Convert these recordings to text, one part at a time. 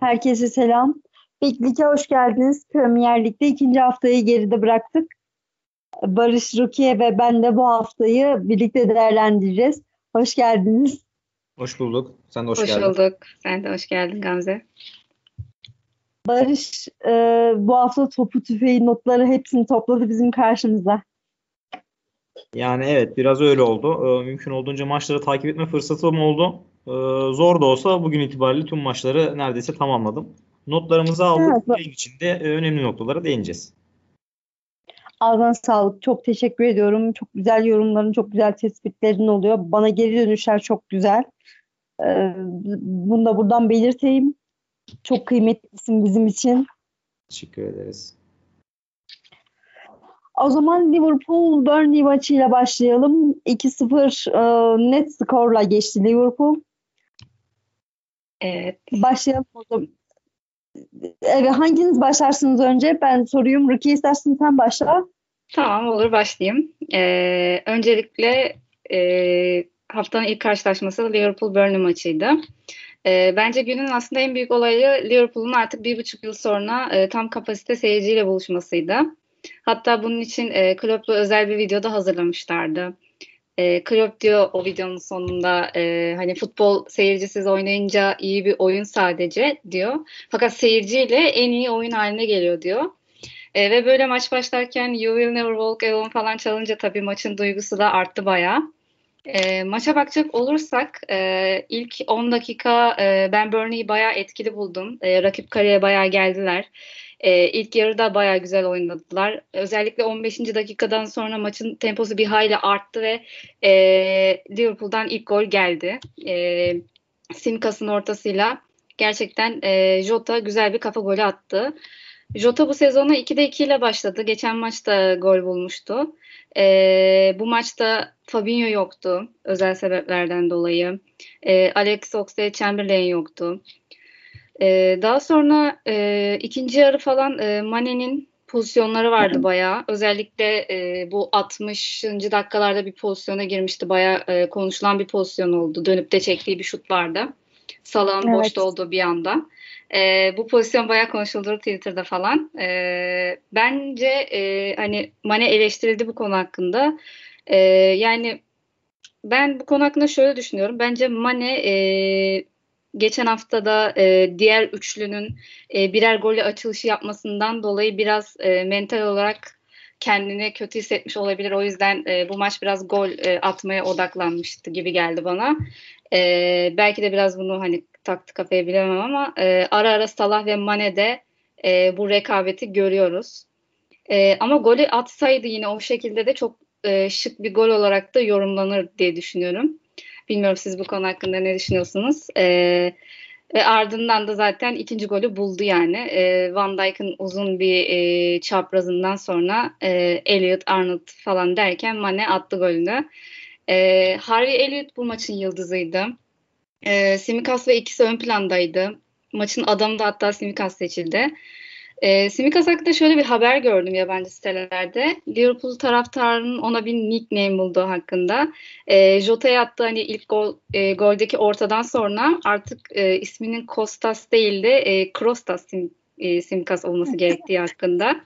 Herkese selam. Big Lig'e hoş geldiniz. Premier Lig'de ikinci haftayı geride bıraktık. Barış, Rukiye ve ben de bu haftayı birlikte değerlendireceğiz. Hoş geldiniz. Hoş bulduk. Sen de hoş, hoş geldin. Hoş bulduk. Sen de hoş geldin Gamze. Barış e, bu hafta topu tüfeği notları hepsini topladı bizim karşımıza. Yani evet biraz öyle oldu. Ee, mümkün olduğunca maçları takip etme fırsatım oldu. Ee, zor da olsa bugün itibariyle tüm maçları neredeyse tamamladım. Notlarımızı aldık. Evet. Yayın içinde e, önemli noktalara değineceğiz. Ağzına sağlık. Çok teşekkür ediyorum. Çok güzel yorumların, çok güzel tespitlerin oluyor. Bana geri dönüşler çok güzel. Ee, bunu da buradan belirteyim. Çok kıymetlisin bizim için. Teşekkür ederiz. O zaman Liverpool Burnley maçıyla başlayalım. 2-0 e, net skorla geçti Liverpool. Evet. Başlayalım o zaman. Evet, hanginiz başlarsınız önce? Ben soruyum. Rukiye istersen sen başla. Tamam olur başlayayım. Ee, öncelikle e, haftanın ilk karşılaşması Liverpool-Burnley maçıydı. E, bence günün aslında en büyük olayı Liverpool'un artık bir buçuk yıl sonra e, tam kapasite seyirciyle buluşmasıydı. Hatta bunun için e, Klopp'la özel bir videoda hazırlamışlardı. E, Klopp diyor o videonun sonunda e, hani futbol seyircisiz oynayınca iyi bir oyun sadece diyor. Fakat seyirciyle en iyi oyun haline geliyor diyor. E, ve böyle maç başlarken You Will Never Walk Alone falan çalınca tabii maçın duygusu da arttı bayağı. E, maça bakacak olursak e, ilk 10 dakika e, ben Burnley'i bayağı etkili buldum. E, rakip kareye bayağı geldiler. E, ilk yarıda bayağı güzel oynadılar. Özellikle 15. dakikadan sonra maçın temposu bir hayli arttı ve e, Liverpool'dan ilk gol geldi. E, Simkas'ın ortasıyla gerçekten e, Jota güzel bir kafa golü attı. Jota bu sezona 2'de 2 ile başladı. Geçen maçta gol bulmuştu. E, bu maçta Fabinho yoktu özel sebeplerden dolayı. E, Alex Oxlade-Chamberlain yoktu. E, daha sonra e, ikinci yarı falan e, Mane'nin pozisyonları vardı bayağı. Özellikle e, bu 60. dakikalarda bir pozisyona girmişti. Bayağı e, konuşulan bir pozisyon oldu. Dönüp de çektiği bir şut vardı. Salah'ın evet. boşta olduğu bir anda. E, bu pozisyon bayağı konuşuldu Twitter'da falan. E, bence e, hani Mane eleştirildi bu konu hakkında. E, yani ben bu konu hakkında şöyle düşünüyorum. Bence Mane e, geçen hafta da e, diğer üçlünün e, birer golle açılışı yapmasından dolayı biraz e, mental olarak kendini kötü hissetmiş olabilir. O yüzden e, bu maç biraz gol e, atmaya odaklanmıştı gibi geldi bana. E, belki de biraz bunu hani taktı kafaya bilemem ama e, ara ara Salah ve Mane'de e, bu rekabeti görüyoruz. E, ama golü atsaydı yine o şekilde de çok e, şık bir gol olarak da yorumlanır diye düşünüyorum. Bilmiyorum siz bu konu hakkında ne düşünüyorsunuz? E, ve ardından da zaten ikinci golü buldu yani. E, Van Dijk'ın uzun bir e, çaprazından sonra e, Elliot, Arnold falan derken Mane attı golünü. E, Harvey Elliot bu maçın yıldızıydı. E, Simikas ve ikisi ön plandaydı. Maçın adamı da hatta Simikas seçildi. E, Simikas hakkında şöyle bir haber gördüm yabancı sitelerde. Liverpool taraftarının ona bir nickname bulduğu hakkında. E, Jota'ya attığı hani ilk gol, e, goldeki ortadan sonra artık e, isminin Kostas değil de e, Krostas sim, e, Simikas olması gerektiği hakkında.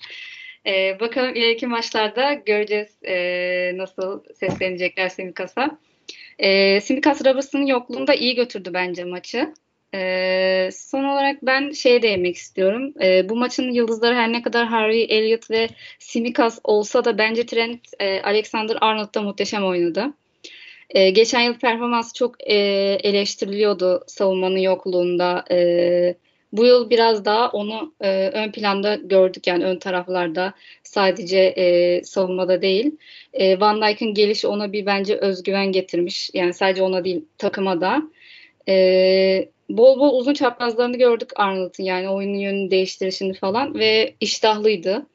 E, bakalım ileriki maçlarda göreceğiz e, nasıl seslenecekler Simikas'a. E, Simikas Robertson'ın yokluğunda iyi götürdü bence maçı. Ee, son olarak ben şeye değinmek istiyorum. Ee, bu maçın yıldızları her ne kadar Harry Elliott ve Simikas olsa da bence Trent e, Alexander Arnold da muhteşem oynadı. Ee, geçen yıl performansı çok e, eleştiriliyordu savunmanın yokluğunda. E, bu yıl biraz daha onu e, ön planda gördük yani ön taraflarda sadece e, savunmada değil. E, Van Dijk'ın gelişi ona bir bence özgüven getirmiş. Yani sadece ona değil takıma da. E, bol bol uzun çaprazlarını gördük Arnold'un yani oyunun yönünü değiştirişini falan ve iştahlıydı.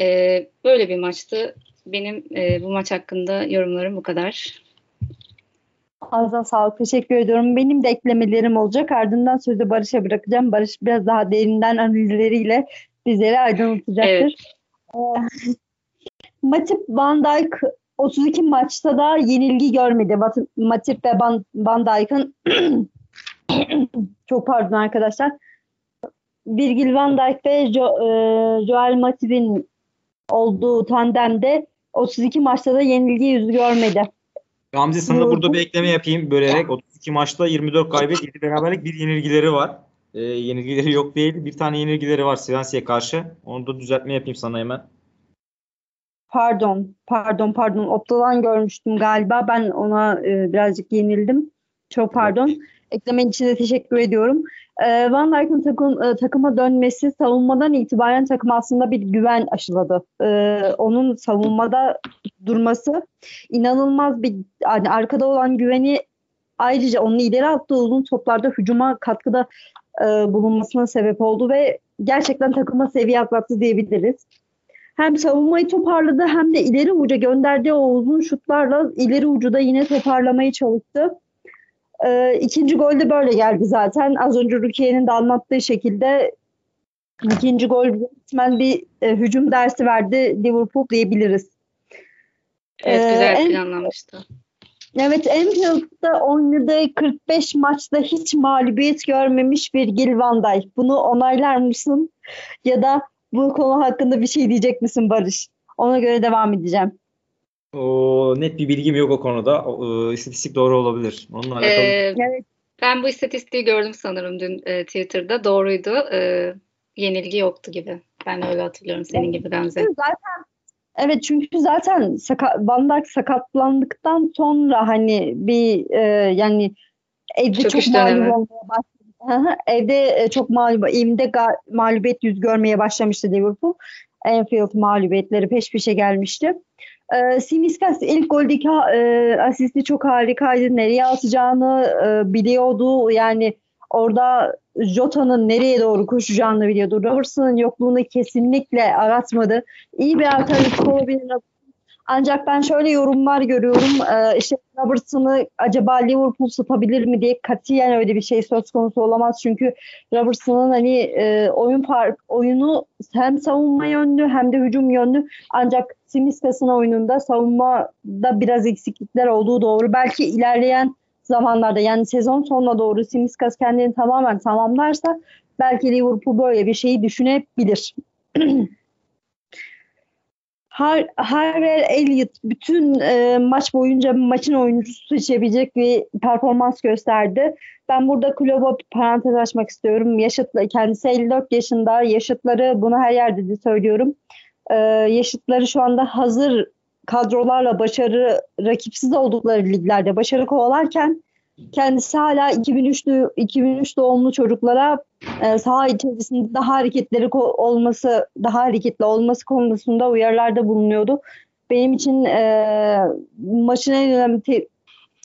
E, böyle bir maçtı. Benim e, bu maç hakkında yorumlarım bu kadar. Ağzına sağlık. Teşekkür ediyorum. Benim de eklemelerim olacak. Ardından sözü Barış'a bırakacağım. Barış biraz daha derinden analizleriyle bizleri aydınlatacaktır. Evet. Ee, Matip Van Dijk 32 maçta da yenilgi görmedi. Matip ve Van, Van Dijk'ın çok pardon arkadaşlar. Virgil van Dijk ve jo, e, Joel Matip'in olduğu tandemde 32 maçta da yenilgi yüzü görmedi. Gamze sana burada bir ekleme yapayım bölerek. 32 maçta 24 kaybet, 7 beraberlik, bir yenilgileri var. E, yenilgileri yok değil. Bir tane yenilgileri var Svensia'ya karşı. Onu da düzeltme yapayım sana hemen. Pardon, pardon, pardon. Opta'dan görmüştüm galiba. Ben ona e, birazcık yenildim. Çok pardon. Eklemen için de teşekkür ediyorum. E, Van Dijk'ın takım, e, takıma dönmesi savunmadan itibaren takım aslında bir güven aşıladı. E, onun savunmada durması inanılmaz bir yani arkada olan güveni ayrıca onun ileri attığı uzun toplarda hücuma katkıda e, bulunmasına sebep oldu ve gerçekten takıma seviye atlattı diyebiliriz. Hem savunmayı toparladı hem de ileri uca gönderdiği o uzun şutlarla ileri ucu da yine toparlamaya çalıştı. E, ikinci gol de böyle geldi zaten. Az önce Rukiye'nin de anlattığı şekilde ikinci gol resmen bir e, hücum dersi verdi Liverpool diyebiliriz. Evet güzel ee, planlanmıştı. Evet Enfield'da oynadığı 45 maçta hiç mağlubiyet görmemiş bir Gil Van Dijk. Bunu onaylar mısın? Ya da bu konu hakkında bir şey diyecek misin Barış? Ona göre devam edeceğim. O net bir bilgim yok o konuda. O, istatistik doğru olabilir. Onunla alakalı. Ee, evet. Ben bu istatistiği gördüm sanırım dün e, Twitter'da. Doğruydu. E, yenilgi yoktu gibi. Ben öyle hatırlıyorum senin gibi Gamze. Zaten Evet çünkü zaten saka, Van Dijk sakatlandıktan sonra hani bir e, yani evde çok, çok mağlup olmaya başladı. evde e, çok mağlup, evinde mağlubiyet yüz görmeye başlamıştı Liverpool. Anfield mağlubiyetleri peş peşe gelmişti. E, Simiskas ilk goldeki e, asisti çok harikaydı. Nereye atacağını e, biliyordu. Yani orada Jota'nın nereye doğru koşacağını biliyordu. Robertson'ın yokluğunu kesinlikle aratmadı. İyi bir alternatif olabilir. Ancak ben şöyle yorumlar görüyorum. Ee, işte Robertson'ı acaba Liverpool satabilir mi diye katiyen öyle bir şey söz konusu olamaz. Çünkü Robertson'ın hani e, oyun fark oyunu hem savunma yönlü hem de hücum yönlü. Ancak Simiskas'ın oyununda savunmada biraz eksiklikler olduğu doğru. Belki ilerleyen zamanlarda yani sezon sonuna doğru Simiskas kendini tamamen tamamlarsa belki Liverpool böyle bir şeyi düşünebilir. Har Harvey Elliott bütün e, maç boyunca maçın oyuncusu seçebilecek bir performans gösterdi. Ben burada kulübe parantez açmak istiyorum. Yaşıtlı, kendisi 54 yaşında. Yaşıtları bunu her yerde de söylüyorum. E, yaşıtları şu anda hazır kadrolarla başarı rakipsiz oldukları liglerde başarı kovalarken kendisi hala 2003'lü 2003 doğumlu çocuklara e, saha içerisinde daha hareketleri olması, daha hareketli olması konusunda uyarılarda bulunuyordu. Benim için e, maçın en önemli te-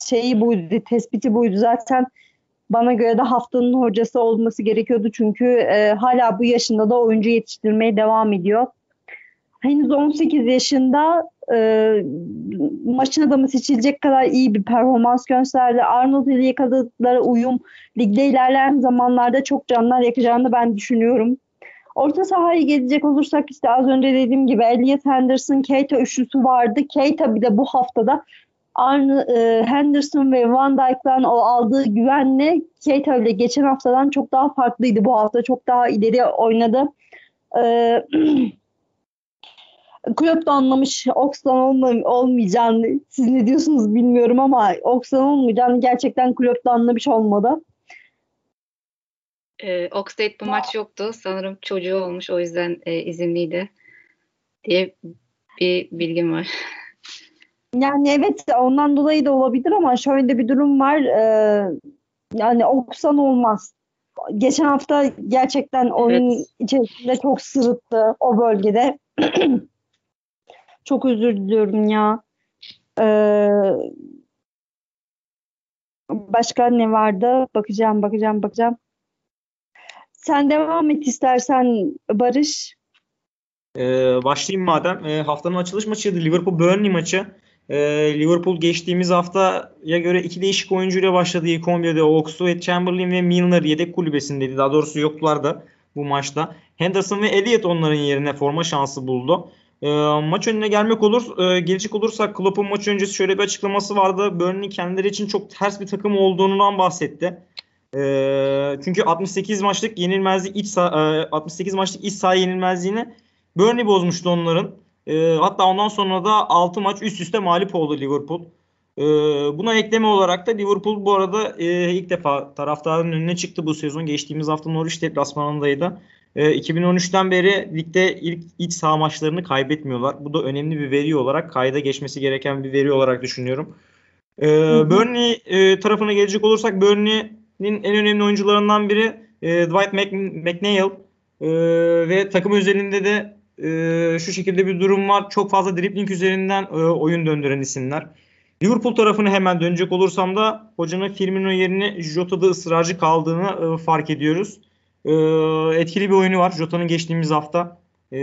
şeyi buydu, tespiti buydu. Zaten bana göre de haftanın hocası olması gerekiyordu çünkü e, hala bu yaşında da oyuncu yetiştirmeye devam ediyor henüz 18 yaşında e, maçın adamı seçilecek kadar iyi bir performans gösterdi. Arnold ile yakaladıkları uyum ligde ilerleyen zamanlarda çok canlar yakacağını ben düşünüyorum. Orta sahaya gelecek olursak işte az önce dediğim gibi Elliot Henderson, Keita üçlüsü vardı. Keita bir de bu haftada Arne, e, Henderson ve Van Dijk'tan o aldığı güvenle Keita ile geçen haftadan çok daha farklıydı bu hafta. Çok daha ileri oynadı. E, Klopp da anlamış Oxlan olmay- olmayacağını. Siz ne diyorsunuz bilmiyorum ama Oxlan olmayacağını gerçekten Klopp da anlamış olmadı. Ee, Oxlade bu maç yoktu. Sanırım çocuğu olmuş o yüzden e, izinliydi diye bir bilgim var. Yani evet ondan dolayı da olabilir ama şöyle bir durum var. Ee, yani Oksan olmaz. Geçen hafta gerçekten oyun evet. içerisinde çok sırıttı o bölgede. Çok özür diliyorum ya. Ee, başka ne vardı? Bakacağım, bakacağım, bakacağım. Sen devam et istersen Barış. Ee, başlayayım madem. Ee, haftanın açılış maçıydı. Liverpool-Burnley maçı. Ee, Liverpool geçtiğimiz haftaya göre iki değişik oyuncuyla başladı ilk 11'de. Oxlade, Chamberlain ve Milner yedek kulübesindeydi. Daha doğrusu yoktular da bu maçta. Henderson ve Elliot onların yerine forma şansı buldu. E, maç önüne gelmek olur. E, gelecek olursak Klopp'un maç öncesi şöyle bir açıklaması vardı. Burnley kendileri için çok ters bir takım olduğundan bahsetti. E, çünkü 68 maçlık yenilmezlik iç saha, e, 68 maçlık iç saha yenilmezliğini Burnley bozmuştu onların. E, hatta ondan sonra da 6 maç üst üste mağlup oldu Liverpool. E, buna ekleme olarak da Liverpool bu arada e, ilk defa taraftarın önüne çıktı bu sezon. Geçtiğimiz hafta Norwich deplasmanındaydı. E, 2013'ten beri ligde ilk iç saha maçlarını kaybetmiyorlar. Bu da önemli bir veri olarak kayda geçmesi gereken bir veri olarak düşünüyorum. E, Burnley e, tarafına gelecek olursak Burnley'nin en önemli oyuncularından biri e, Dwight McNeil e, ve takım özelinde de e, şu şekilde bir durum var. Çok fazla dribbling üzerinden e, oyun döndüren isimler. Liverpool tarafını hemen dönecek olursam da hocanın Firmino yerine Jota'da ısrarcı kaldığını e, fark ediyoruz. E, etkili bir oyunu var Jota'nın geçtiğimiz hafta. E,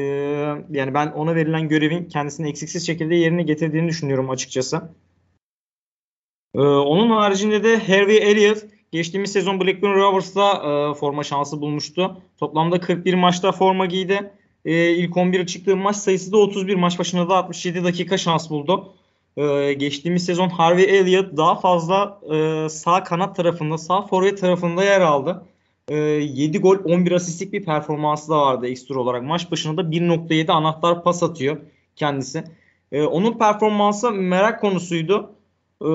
yani ben ona verilen görevin kendisini eksiksiz şekilde yerine getirdiğini düşünüyorum açıkçası. E, onun haricinde de Harvey Elliott geçtiğimiz sezon Blackburn Rovers'ta e, forma şansı bulmuştu. Toplamda 41 maçta forma giydi. E, ilk 11'e çıktığı maç sayısı da 31. Maç başına da 67 dakika şans buldu. E, geçtiğimiz sezon Harvey Elliott daha fazla e, sağ kanat tarafında, sağ forvet tarafında yer aldı. E, 7 gol 11 asistlik bir performansı da vardı ekstra olarak. Maç başına da 1.7 anahtar pas atıyor kendisi. E, onun performansı merak konusuydu. E,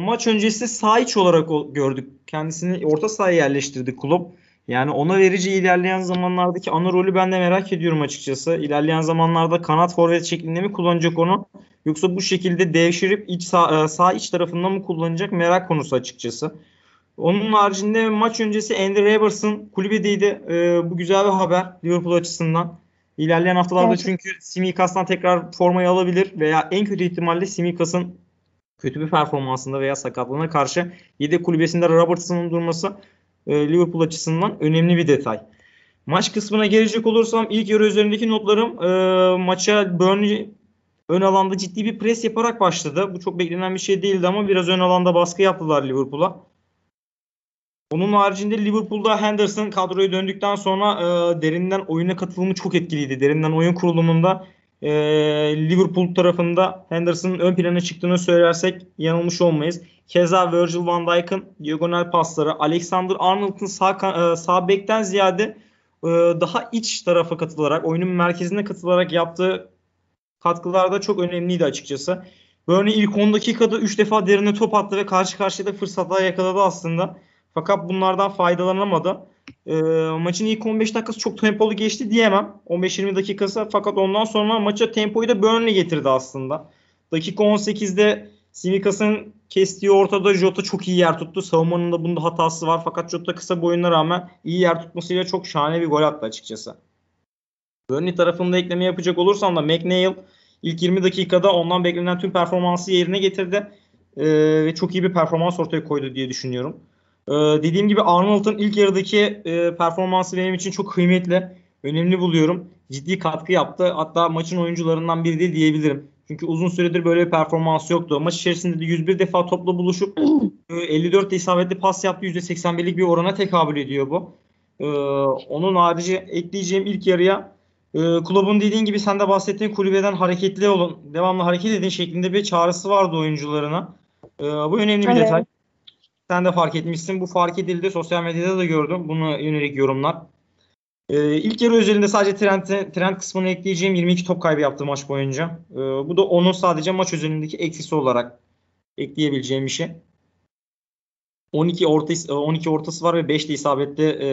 maç öncesi sağ iç olarak gördük. Kendisini orta sahaya yerleştirdi kulüp. Yani ona verici ilerleyen zamanlardaki ana rolü ben de merak ediyorum açıkçası. İlerleyen zamanlarda kanat forvet şeklinde mi kullanacak onu? Yoksa bu şekilde devşirip iç sağ, e, sağ iç tarafında mı kullanacak merak konusu açıkçası. Onun haricinde maç öncesi Andy Robertson kulübedeydi. Ee, bu güzel bir haber Liverpool açısından. İlerleyen haftalarda evet. çünkü Simikas'tan tekrar formayı alabilir veya en kötü ihtimalle Simikas'ın kötü bir performansında veya sakatlığına karşı yedek kulübesinde Robertson'un durması e, Liverpool açısından önemli bir detay. Maç kısmına gelecek olursam ilk yarı üzerindeki notlarım e, maça Burnley ön alanda ciddi bir pres yaparak başladı. Bu çok beklenen bir şey değildi ama biraz ön alanda baskı yaptılar Liverpool'a. Onun haricinde Liverpool'da Henderson kadroya döndükten sonra e, derinden oyuna katılımı çok etkiliydi. Derinden oyun kurulumunda e, Liverpool tarafında Henderson'ın ön plana çıktığını söylersek yanılmış olmayız. Keza Virgil van Dijk'ın diagonal pasları, Alexander Arnold'un sağ, e, sağ bekten ziyade e, daha iç tarafa katılarak, oyunun merkezine katılarak yaptığı katkılar da çok önemliydi açıkçası. Burnley ilk 10 dakikada 3 defa derine top attı ve karşı karşıya da fırsatlar yakaladı aslında. Fakat bunlardan faydalanamadı. E, maçın ilk 15 dakikası çok tempolu geçti diyemem. 15-20 dakikası fakat ondan sonra maça tempoyu da Burnley getirdi aslında. Dakika 18'de Simikas'ın kestiği ortada Jota çok iyi yer tuttu. Savunmanın da bunda hatası var fakat Jota kısa boyuna rağmen iyi yer tutmasıyla çok şahane bir gol attı açıkçası. Burnley tarafında ekleme yapacak olursam da McNeil ilk 20 dakikada ondan beklenen tüm performansı yerine getirdi. Ee, ve çok iyi bir performans ortaya koydu diye düşünüyorum. Ee, dediğim gibi Arnold'un ilk yarıdaki e, performansı benim için çok kıymetli. Önemli buluyorum. Ciddi katkı yaptı. Hatta maçın oyuncularından biri de diyebilirim. Çünkü uzun süredir böyle bir performans yoktu. Maç içerisinde de 101 defa topla buluşup 54 e, isabetli pas yaptı. %81'lik bir orana tekabül ediyor bu. Ee, onun harici ekleyeceğim ilk yarıya e, kulübün dediğin gibi sen de bahsettiğin kulübeden hareketli olun, devamlı hareket edin şeklinde bir çağrısı vardı oyuncularına. Ee, bu önemli bir evet. detay. Sen de fark etmişsin. Bu fark edildi. Sosyal medyada da gördüm. Bunu yönelik yorumlar. Ee, ilk yarı özelinde sadece trend, trend kısmını ekleyeceğim 22 top kaybı yaptı maç boyunca. Ee, bu da onun sadece maç özelindeki eksisi olarak ekleyebileceğim bir şey. 12 orta 12 ortası var ve 5 de isabetli e,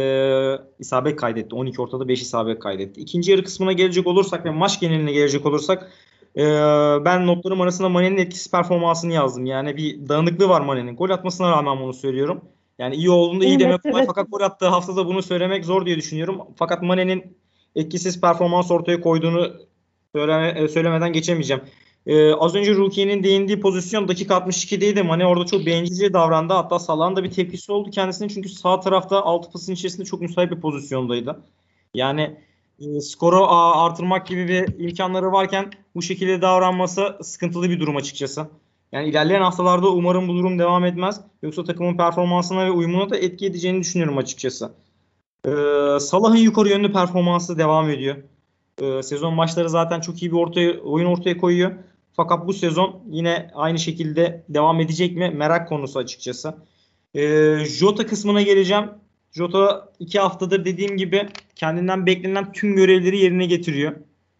isabet kaydetti. 12 ortada 5 isabet kaydetti. İkinci yarı kısmına gelecek olursak ve maç geneline gelecek olursak ee, ben notlarım arasında Mane'nin etkisiz performansını yazdım. Yani bir dağınıklığı var Mane'nin. Gol atmasına rağmen bunu söylüyorum. Yani iyi olduğunda iyi evet, demek kolay evet. fakat gol attığı haftada bunu söylemek zor diye düşünüyorum. Fakat Mane'nin etkisiz performans ortaya koyduğunu söyleme, söylemeden geçemeyeceğim. Ee, az önce Rukiye'nin değindiği pozisyon dakika 62'deydi. Mane orada çok bencilce davrandı. Hatta Salah'ın da bir tepkisi oldu kendisine. Çünkü sağ tarafta altı pasın içerisinde çok müsait bir pozisyondaydı. Yani e, skoru artırmak gibi bir imkanları varken bu şekilde davranması sıkıntılı bir durum açıkçası. Yani ilerleyen haftalarda umarım bu durum devam etmez. Yoksa takımın performansına ve uyumuna da etki edeceğini düşünüyorum açıkçası. Ee, Salah'ın yukarı yönlü performansı devam ediyor. Ee, sezon maçları zaten çok iyi bir ortaya, oyun ortaya koyuyor. Fakat bu sezon yine aynı şekilde devam edecek mi merak konusu açıkçası. E, Jota kısmına geleceğim. Jota iki haftadır dediğim gibi kendinden beklenen tüm görevleri yerine getiriyor.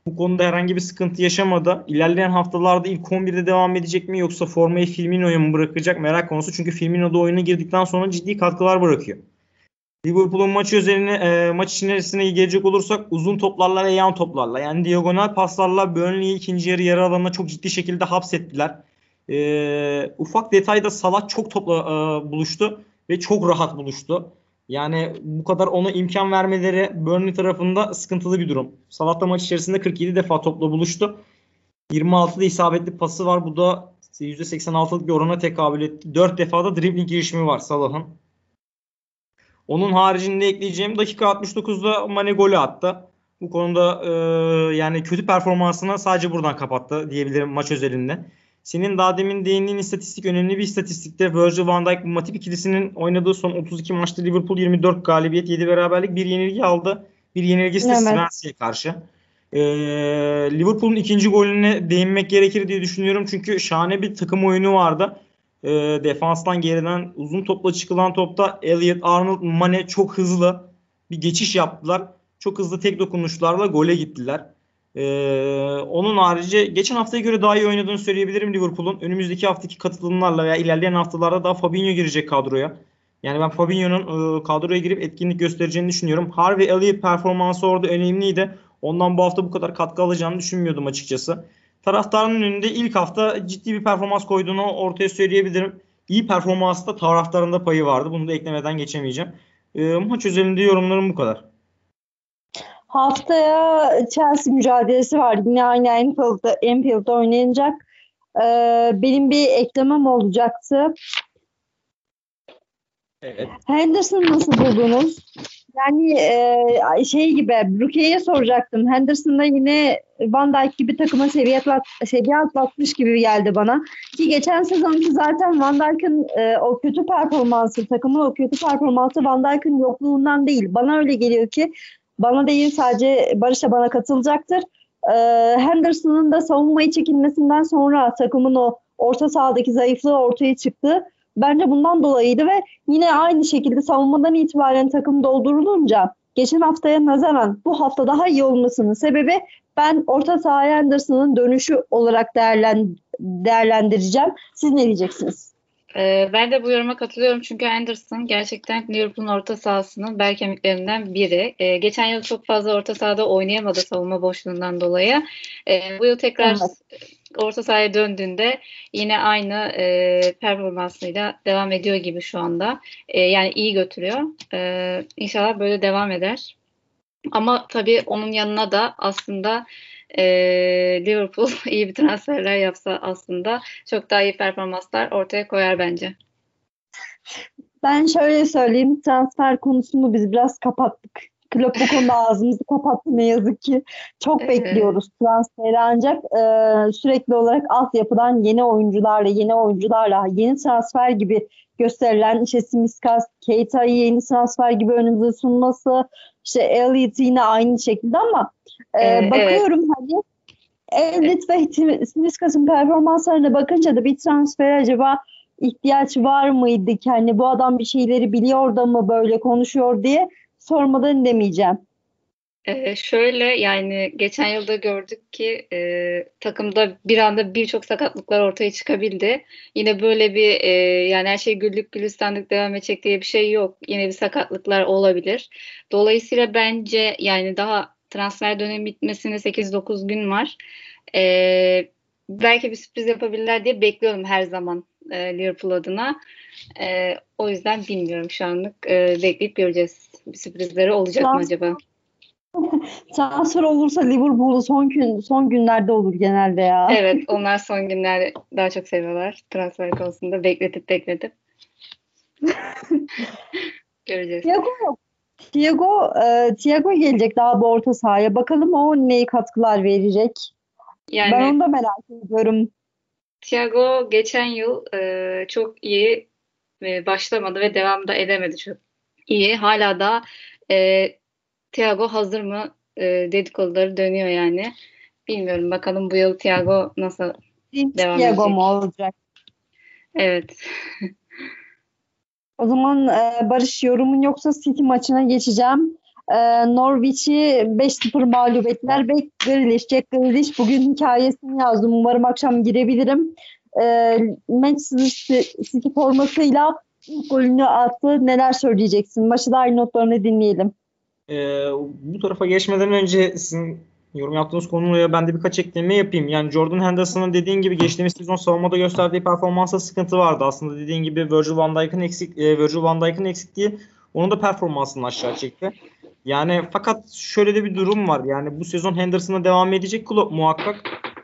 Bu konuda herhangi bir sıkıntı yaşamadı. İlerleyen haftalarda ilk 11'de devam edecek mi yoksa formayı Firmino'ya mı bırakacak merak konusu. Çünkü Firmino da oyuna girdikten sonra ciddi katkılar bırakıyor. Liverpool'un maçı üzerine e, maç içerisine gelecek olursak uzun toplarla ve yan toplarla yani diagonal paslarla Burnley'i ikinci yarı yarı alanına çok ciddi şekilde hapsettiler. E, ufak detayda Salah çok topla e, buluştu ve çok rahat buluştu. Yani bu kadar ona imkan vermeleri Burnley tarafında sıkıntılı bir durum. Salah maç içerisinde 47 defa topla buluştu. 26'da isabetli pası var. Bu da %86'lık bir orana tekabül etti. 4 defa da dribbling girişimi var Salah'ın. Onun haricinde ekleyeceğim dakika 69'da Mane golü attı. Bu konuda e, yani kötü performansını sadece buradan kapattı diyebilirim maç özelinde. Senin daha demin değindiğin istatistik önemli bir istatistikte Virgil van Dijk Matip ikilisinin oynadığı son 32 maçta Liverpool 24 galibiyet 7 beraberlik bir yenilgi aldı. Bir yenilgisi de evet. Swansea'ya karşı. Ee, Liverpool'un ikinci golüne değinmek gerekir diye düşünüyorum. Çünkü şahane bir takım oyunu vardı. Ee, defanstan geriden uzun topla çıkılan topta Elliot, Arnold, Mane çok hızlı bir geçiş yaptılar. Çok hızlı tek dokunuşlarla gole gittiler. Ee, onun harici geçen haftaya göre daha iyi oynadığını söyleyebilirim Liverpool'un. Önümüzdeki haftaki katılımlarla veya ilerleyen haftalarda daha Fabinho girecek kadroya. Yani ben Fabinho'nun e, kadroya girip etkinlik göstereceğini düşünüyorum. Harvey Elliott performansı orada önemliydi. Ondan bu hafta bu kadar katkı alacağını düşünmüyordum açıkçası. Taraftarın önünde ilk hafta ciddi bir performans koyduğunu ortaya söyleyebilirim. İyi performansta taraftarında payı vardı. Bunu da eklemeden geçemeyeceğim. E, maç özelinde yorumlarım bu kadar. Haftaya Chelsea mücadelesi var. Yine aynı Anfield'da, Anfield'da oynanacak. Ee, benim bir eklemem olacaktı. Evet. Henderson nasıl buldunuz? Yani e, şey gibi Rukiye'ye soracaktım. Henderson'da yine Van Dijk gibi takıma seviye, atlat, seviye atlatmış gibi geldi bana. Ki geçen sezonki zaten Van Dijk'ın e, o kötü performansı, takımın o kötü performansı Van Dijk'ın yokluğundan değil. Bana öyle geliyor ki bana değil sadece Barış da bana katılacaktır. E, Henderson'ın da savunmayı çekilmesinden sonra takımın o orta sahadaki zayıflığı ortaya çıktı. Bence bundan dolayıydı ve yine aynı şekilde savunmadan itibaren takım doldurulunca geçen haftaya nazaran bu hafta daha iyi olmasının sebebi ben orta saha Henderson'ın dönüşü olarak değerlen, değerlendireceğim. Siz ne diyeceksiniz? Ee, ben de bu yoruma katılıyorum çünkü Anderson gerçekten Liverpool'un orta sahasının bel kemiklerinden biri. Ee, geçen yıl çok fazla orta sahada oynayamadı savunma boşluğundan dolayı. Ee, bu yıl tekrar evet. orta sahaya döndüğünde yine aynı e, performansıyla devam ediyor gibi şu anda. E, yani iyi götürüyor. E, inşallah böyle devam eder. Ama tabii onun yanına da aslında e, Liverpool iyi bir transferler yapsa aslında çok daha iyi performanslar ortaya koyar bence. Ben şöyle söyleyeyim transfer konusunu biz biraz kapattık. Klopp bu konuda ağzımızı kapattı ne yazık ki. Çok bekliyoruz transferi ancak e, sürekli olarak altyapıdan yeni oyuncularla, yeni oyuncularla, yeni transfer gibi gösterilen işte Simiskas, Keita'yı yeni transfer gibi önümüze sunması, işte Elliot yine aynı şekilde ama e, ee, bakıyorum evet. hani Elliot ve Simiskas'ın performanslarına bakınca da bir transfer acaba ihtiyaç var mıydı ki hani bu adam bir şeyleri biliyor da mı böyle konuşuyor diye sormadan demeyeceğim. Ee, şöyle yani geçen yılda gördük ki e, takımda bir anda birçok sakatlıklar ortaya çıkabildi. Yine böyle bir e, yani her şey güllük gülistanlık devam edecek diye bir şey yok. Yine bir sakatlıklar olabilir. Dolayısıyla bence yani daha transfer dönemi bitmesine 8-9 gün var. E, belki bir sürpriz yapabilirler diye bekliyorum her zaman e, Liverpool adına. E, o yüzden bilmiyorum şu anlık. E, bekleyip göreceğiz. Bir sürprizleri olacak mı acaba? Transfer olursa Liverpool'u son gün son günlerde olur genelde ya. Evet, onlar son günlerde daha çok seviyorlar transfer konusunda bekletip bekletip. Göreceğiz. Thiago, Thiago, e, Thiago gelecek daha bu orta sahaya. Bakalım o neyi katkılar verecek. Yani, ben onu da merak ediyorum. Thiago geçen yıl e, çok iyi e, başlamadı ve devam da edemedi çok iyi. Hala da e, Thiago hazır mı e, dedikoduları dönüyor yani. Bilmiyorum bakalım bu yıl Thiago nasıl Dinç devam Thiago edecek. mu olacak? Evet. O zaman e, Barış yorumun yoksa City maçına geçeceğim. E, Norwich'i 5-0 mağlup ettiler ve Grealish, Jack Grealish bugün hikayesini yazdım. Umarım akşam girebilirim. E, Manchester City formasıyla ilk golünü attı. Neler söyleyeceksin? Maçı da aynı notlarını dinleyelim. Ee, bu tarafa geçmeden önce sizin yorum yaptığınız konuya ben de birkaç ekleme yapayım. Yani Jordan Henderson'ın dediğin gibi geçtiğimiz sezon savunmada gösterdiği performansa sıkıntı vardı. Aslında dediğin gibi Virgil van Dijk'ın eksik e, Virgil van Dijk'ın eksikliği onun da performansını aşağı çekti. Yani fakat şöyle de bir durum var. Yani bu sezon Henderson'a devam edecek Klopp muhakkak.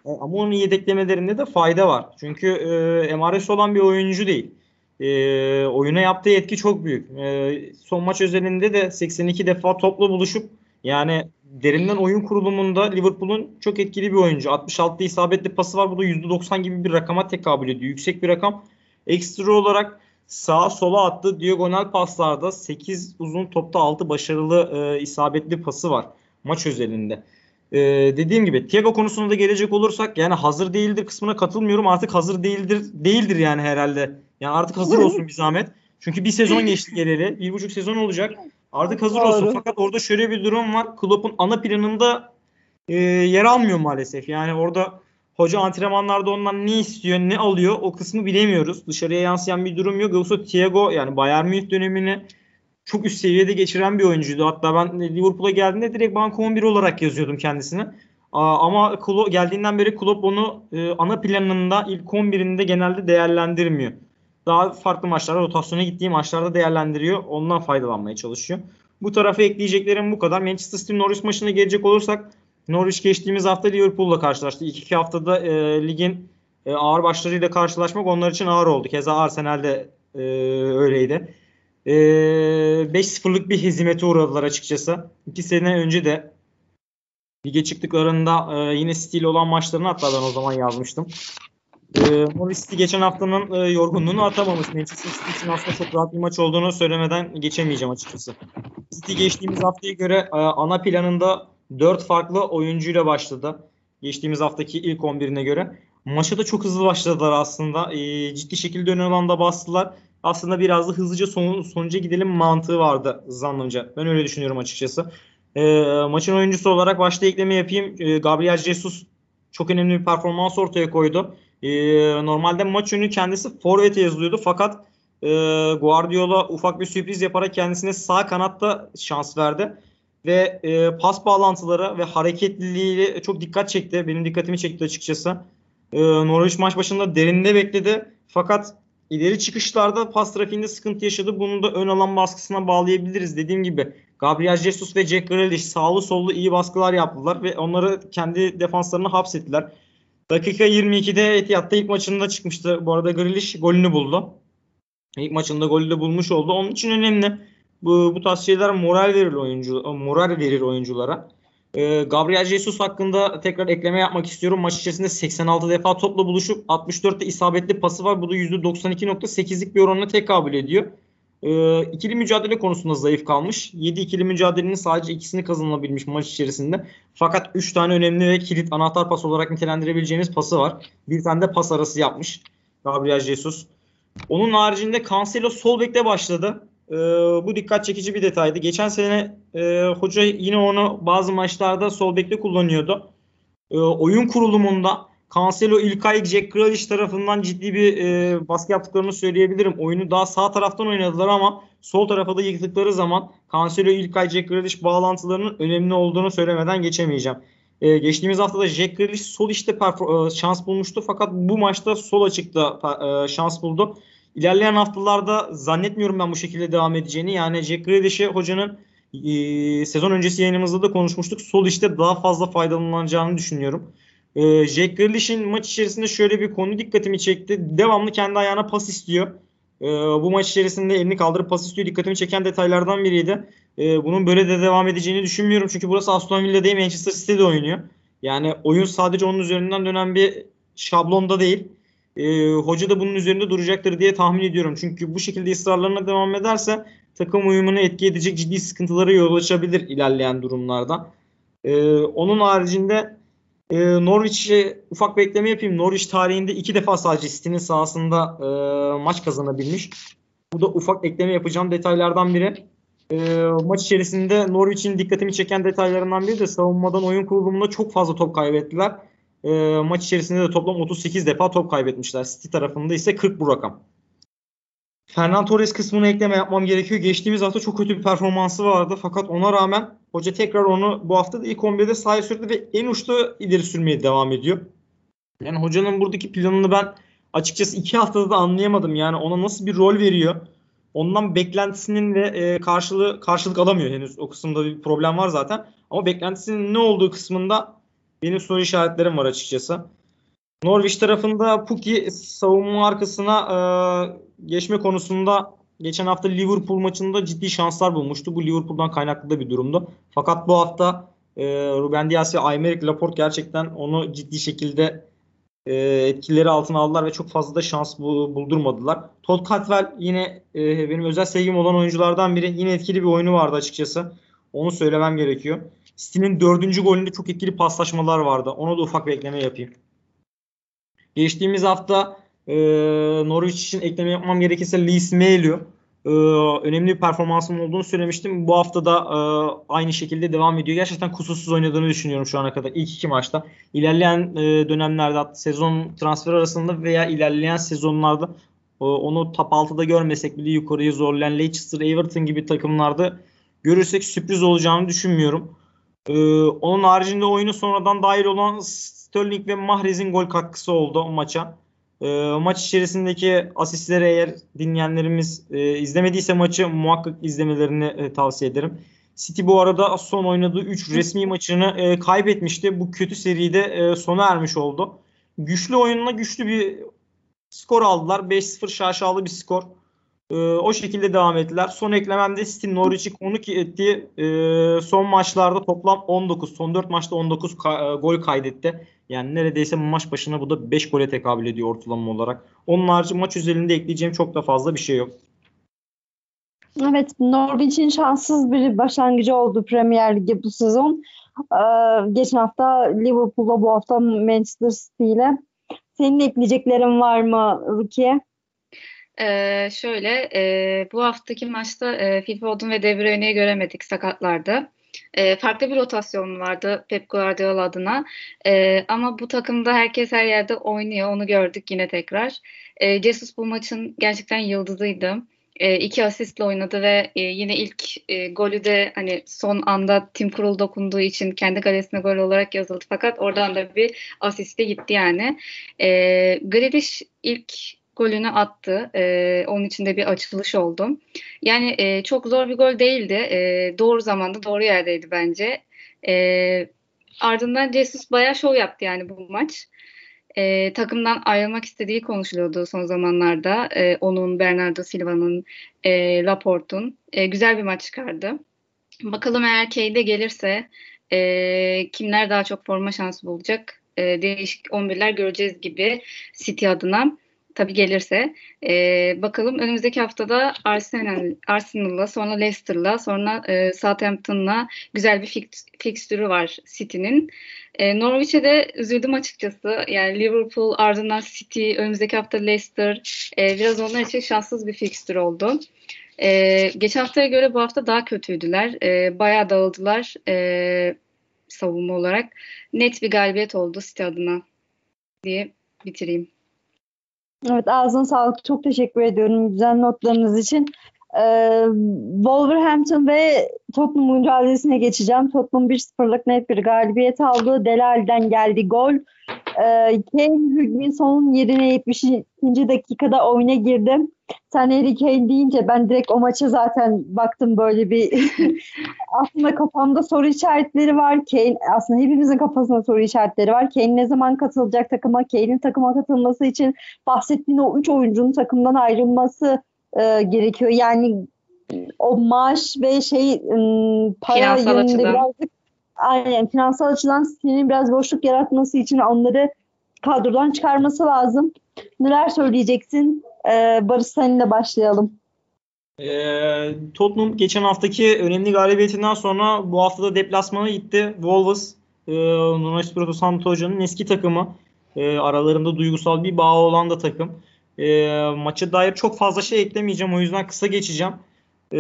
E, ama onun yedeklemelerinde de fayda var. Çünkü e, emaresi olan bir oyuncu değil. E, oyuna yaptığı etki çok büyük. E, son maç özelinde de 82 defa topla buluşup yani derinden oyun kurulumunda Liverpool'un çok etkili bir oyuncu. 66 isabetli pası var. Bu da %90 gibi bir rakama tekabül ediyor. Yüksek bir rakam. Ekstra olarak sağa sola attığı diagonal paslarda 8 uzun topta 6 başarılı e, isabetli pası var maç özelinde. E, dediğim gibi Thiago konusunda da gelecek olursak yani hazır değildir kısmına katılmıyorum. Artık hazır değildir değildir yani herhalde. Yani artık hazır olsun bir zahmet. Çünkü bir sezon geçti geleli. Bir buçuk sezon olacak. Artık hazır Doğru. olsun. Fakat orada şöyle bir durum var. Klopp'un ana planında e, yer almıyor maalesef. Yani orada hoca antrenmanlarda ondan ne istiyor, ne alıyor o kısmı bilemiyoruz. Dışarıya yansıyan bir durum yok. Yoksa Thiago yani Bayern Münih dönemini çok üst seviyede geçiren bir oyuncuydu. Hatta ben Liverpool'a geldiğinde direkt banko 11 olarak yazıyordum kendisini. Ama Klopp geldiğinden beri Klopp onu e, ana planında ilk 11'inde genelde değerlendirmiyor daha farklı maçlarda rotasyona gittiği maçlarda değerlendiriyor. Ondan faydalanmaya çalışıyor. Bu tarafa ekleyeceklerim bu kadar. Manchester City Norwich maçına gelecek olursak Norwich geçtiğimiz hafta Liverpool'la karşılaştı. İlk iki haftada e, ligin e, ağır başlarıyla karşılaşmak onlar için ağır oldu. Keza Arsenal'de e, öyleydi. E, 5-0'lık bir hezimete uğradılar açıkçası. İki sene önce de lige çıktıklarında e, yine City ile olan maçlarını hatta ben o zaman yazmıştım. E, geçen haftanın e, yorgunluğunu atamamış. Manchester City için aslında çok rahat bir maç olduğunu söylemeden geçemeyeceğim açıkçası. City geçtiğimiz haftaya göre e, ana planında 4 farklı oyuncuyla başladı. Geçtiğimiz haftaki ilk 11'ine göre. Maça da çok hızlı başladılar aslında. E, ciddi şekilde ön alanda bastılar. Aslında biraz da hızlıca son, sonuca gidelim mantığı vardı zannımca. Ben öyle düşünüyorum açıkçası. E, maçın oyuncusu olarak başta ekleme yapayım. E, Gabriel Jesus çok önemli bir performans ortaya koydu. E, normalde maç önü kendisi forvete yazılıyordu fakat e, Guardiola ufak bir sürpriz yaparak kendisine sağ kanatta şans verdi. Ve e, pas bağlantıları ve hareketliliği çok dikkat çekti. Benim dikkatimi çekti açıkçası. E, Norwich maç başında derinde bekledi. Fakat ileri çıkışlarda pas trafiğinde sıkıntı yaşadı. Bunu da ön alan baskısına bağlayabiliriz. Dediğim gibi Gabriel Jesus ve Jack Grealish sağlı sollu iyi baskılar yaptılar ve onları kendi defanslarına hapsettiler. Dakika 22'de Etihad'da ilk maçında çıkmıştı. Bu arada Grealish golünü buldu. İlk maçında golü de bulmuş oldu. Onun için önemli. Bu, bu tarz şeyler moral verir oyuncu moral verir oyunculara. Ee, Gabriel Jesus hakkında tekrar ekleme yapmak istiyorum. Maç içerisinde 86 defa topla buluşup 64'te isabetli pası var. Bu da %92.8'lik bir oranına tekabül ediyor. Ee, ikili mücadele konusunda zayıf kalmış. 7 ikili mücadelenin sadece ikisini kazanabilmiş maç içerisinde. Fakat 3 tane önemli ve kilit anahtar pas olarak nitelendirebileceğimiz pası var. Bir tane de pas arası yapmış Gabriel Jesus. Onun haricinde Cancelo sol bekte başladı. Ee, bu dikkat çekici bir detaydı. Geçen sene e, hoca yine onu bazı maçlarda sol bekte kullanıyordu. Ee, oyun kurulumunda Cancelo, İlkay, Jack Grealish tarafından ciddi bir e, baskı yaptıklarını söyleyebilirim. Oyunu daha sağ taraftan oynadılar ama sol tarafa da yıktıkları zaman Cancelo, İlkay, Jack Grealish bağlantılarının önemli olduğunu söylemeden geçemeyeceğim. E, geçtiğimiz haftada Jack Grealish sol işte e, şans bulmuştu fakat bu maçta sol açıkta e, şans buldu. İlerleyen haftalarda zannetmiyorum ben bu şekilde devam edeceğini. Yani Jack Grealish'e hocanın e, sezon öncesi yayınımızda da konuşmuştuk. Sol işte daha fazla faydalanacağını düşünüyorum. E, Jack Grealish'in maç içerisinde şöyle bir konu dikkatimi çekti. Devamlı kendi ayağına pas istiyor. E, bu maç içerisinde elini kaldırıp pas istiyor. Dikkatimi çeken detaylardan biriydi. E, bunun böyle de devam edeceğini düşünmüyorum. Çünkü burası Aston Villa değil Manchester City'de oynuyor. Yani oyun sadece onun üzerinden dönen bir şablonda değil. E, hoca da bunun üzerinde duracaktır diye tahmin ediyorum. Çünkü bu şekilde ısrarlarına devam ederse takım uyumunu etki edecek ciddi sıkıntılara yol açabilir ilerleyen durumlarda. E, onun haricinde e, Norwich'e ufak bekleme yapayım. Norwich tarihinde iki defa sadece City'nin sahasında e, maç kazanabilmiş. Bu da ufak ekleme yapacağım detaylardan biri. E, maç içerisinde Norwich'in dikkatimi çeken detaylarından biri de savunmadan oyun kurulumunda çok fazla top kaybettiler. E, maç içerisinde de toplam 38 defa top kaybetmişler. City tarafında ise 40 bu rakam. Fernan Torres kısmını ekleme yapmam gerekiyor. Geçtiğimiz hafta çok kötü bir performansı vardı. Fakat ona rağmen hoca tekrar onu bu hafta da ilk 11'de sahaya sürdü ve en uçta ileri sürmeye devam ediyor. Yani hocanın buradaki planını ben açıkçası iki haftada da anlayamadım. Yani ona nasıl bir rol veriyor? Ondan beklentisinin ve e, karşılığı karşılık alamıyor henüz. O kısımda bir problem var zaten. Ama beklentisinin ne olduğu kısmında benim soru işaretlerim var açıkçası. Norwich tarafında Puki savunma arkasına e, geçme konusunda geçen hafta Liverpool maçında ciddi şanslar bulmuştu. Bu Liverpool'dan kaynaklı da bir durumdu. Fakat bu hafta e, Ruben Dias ve Aymeric Laporte gerçekten onu ciddi şekilde e, etkileri altına aldılar ve çok fazla da şans buldurmadılar. Todd Cantwell yine e, benim özel sevgim olan oyunculardan biri. Yine etkili bir oyunu vardı açıkçası. Onu söylemem gerekiyor. City'nin dördüncü golünde çok etkili paslaşmalar vardı. Ona da ufak bir ekleme yapayım. Geçtiğimiz hafta e, Norwich için ekleme yapmam gerekirse Lee Smealio e, önemli bir performansının olduğunu söylemiştim. Bu hafta da e, aynı şekilde devam ediyor. Gerçekten kusursuz oynadığını düşünüyorum şu ana kadar. ilk iki maçta. İlerleyen e, dönemlerde sezon transfer arasında veya ilerleyen sezonlarda e, onu top 6'da görmesek bile yukarıya zorlayan Leicester, Everton gibi takımlarda görürsek sürpriz olacağını düşünmüyorum. E, onun haricinde oyunu sonradan dahil olan Sterling ve Mahrez'in gol katkısı oldu o maça. E, maç içerisindeki asistleri eğer dinleyenlerimiz e, izlemediyse maçı muhakkak izlemelerini e, tavsiye ederim. City bu arada son oynadığı 3 resmi maçını e, kaybetmişti. Bu kötü seride e, sona ermiş oldu. Güçlü oyununa güçlü bir skor aldılar. 5-0 şaşalı bir skor. E, o şekilde devam ettiler. Son eklememde City Norwich'i konuk ettiği e, son maçlarda toplam 19. Son 4 maçta 19 ka- e, gol kaydetti. Yani neredeyse maç başına bu da 5 gole tekabül ediyor ortalama olarak. Onun harici maç üzerinde ekleyeceğim çok da fazla bir şey yok. Evet, Norwich'in şanssız bir başlangıcı oldu Premier Lig'e bu sezon. Ee, geçen hafta Liverpool'la bu hafta Manchester City ile. Senin ekleyeceklerin var mı Rukiye? Ee, şöyle, e, bu haftaki maçta e, Phil ve De Bruyne'yi göremedik sakatlarda. E, farklı bir rotasyon vardı Pep Guardiola adına. E, ama bu takımda herkes her yerde oynuyor. Onu gördük yine tekrar. E, Jesus bu maçın gerçekten yıldızıydı. E, iki asistle oynadı ve e, yine ilk e, golü de hani son anda Tim Krul dokunduğu için kendi kalesine gol olarak yazıldı. Fakat oradan da bir asiste gitti yani. E, Grealish ilk golünü attı. E, onun için de bir açılış oldu. Yani e, çok zor bir gol değildi. E, doğru zamanda doğru yerdeydi bence. E, ardından Jesus bayağı şov yaptı yani bu maç. E, takımdan ayrılmak istediği konuşuluyordu son zamanlarda. E, onun, Bernardo Silva'nın, e, Laporte'un. E, güzel bir maç çıkardı. Bakalım eğer Kay'de gelirse e, kimler daha çok forma şansı bulacak? E, değişik 11'ler göreceğiz gibi City adına tabii gelirse. E, bakalım önümüzdeki haftada Arsenal, Arsenal'la sonra Leicester'la sonra e, Southampton'la güzel bir fix, fikstürü var City'nin. E, Norwich'e de üzüldüm açıkçası. Yani Liverpool ardından City, önümüzdeki hafta Leicester e, biraz onlar için şanssız bir fikstür oldu. E, geçen haftaya göre bu hafta daha kötüydüler. E, bayağı dağıldılar e, savunma olarak. Net bir galibiyet oldu City adına diye bitireyim. Evet ağzına sağlık. Çok teşekkür ediyorum güzel notlarınız için. Ee, Wolverhampton ve Tottenham mücadelesine geçeceğim. Tottenham 1-0'lık net bir galibiyet aldı. Delal'den geldi gol. Ee, Kane Hugminson'un yerine 70. dakikada oyuna girdi. Sen Harry Kane deyince ben direkt o maça zaten baktım böyle bir aslında kafamda soru işaretleri var. Kane aslında hepimizin kafasında soru işaretleri var. Kane ne zaman katılacak takıma? Kane'in takıma katılması için bahsettiğin o üç oyuncunun takımdan ayrılması e, gerekiyor. Yani o maaş ve şey para finansal yönünde açıdan. birazcık aynen finansal açıdan senin biraz boşluk yaratması için onları kadrodan çıkarması lazım. Neler söyleyeceksin? Ee, Barış seninle başlayalım. E, Tottenham geçen haftaki önemli galibiyetinden sonra bu haftada deplasmana gitti. Wolves, e, Nuno Espirito Santo Hoca'nın eski takımı. E, aralarında duygusal bir bağ olan da takım. E, maça dair çok fazla şey eklemeyeceğim. O yüzden kısa geçeceğim. E,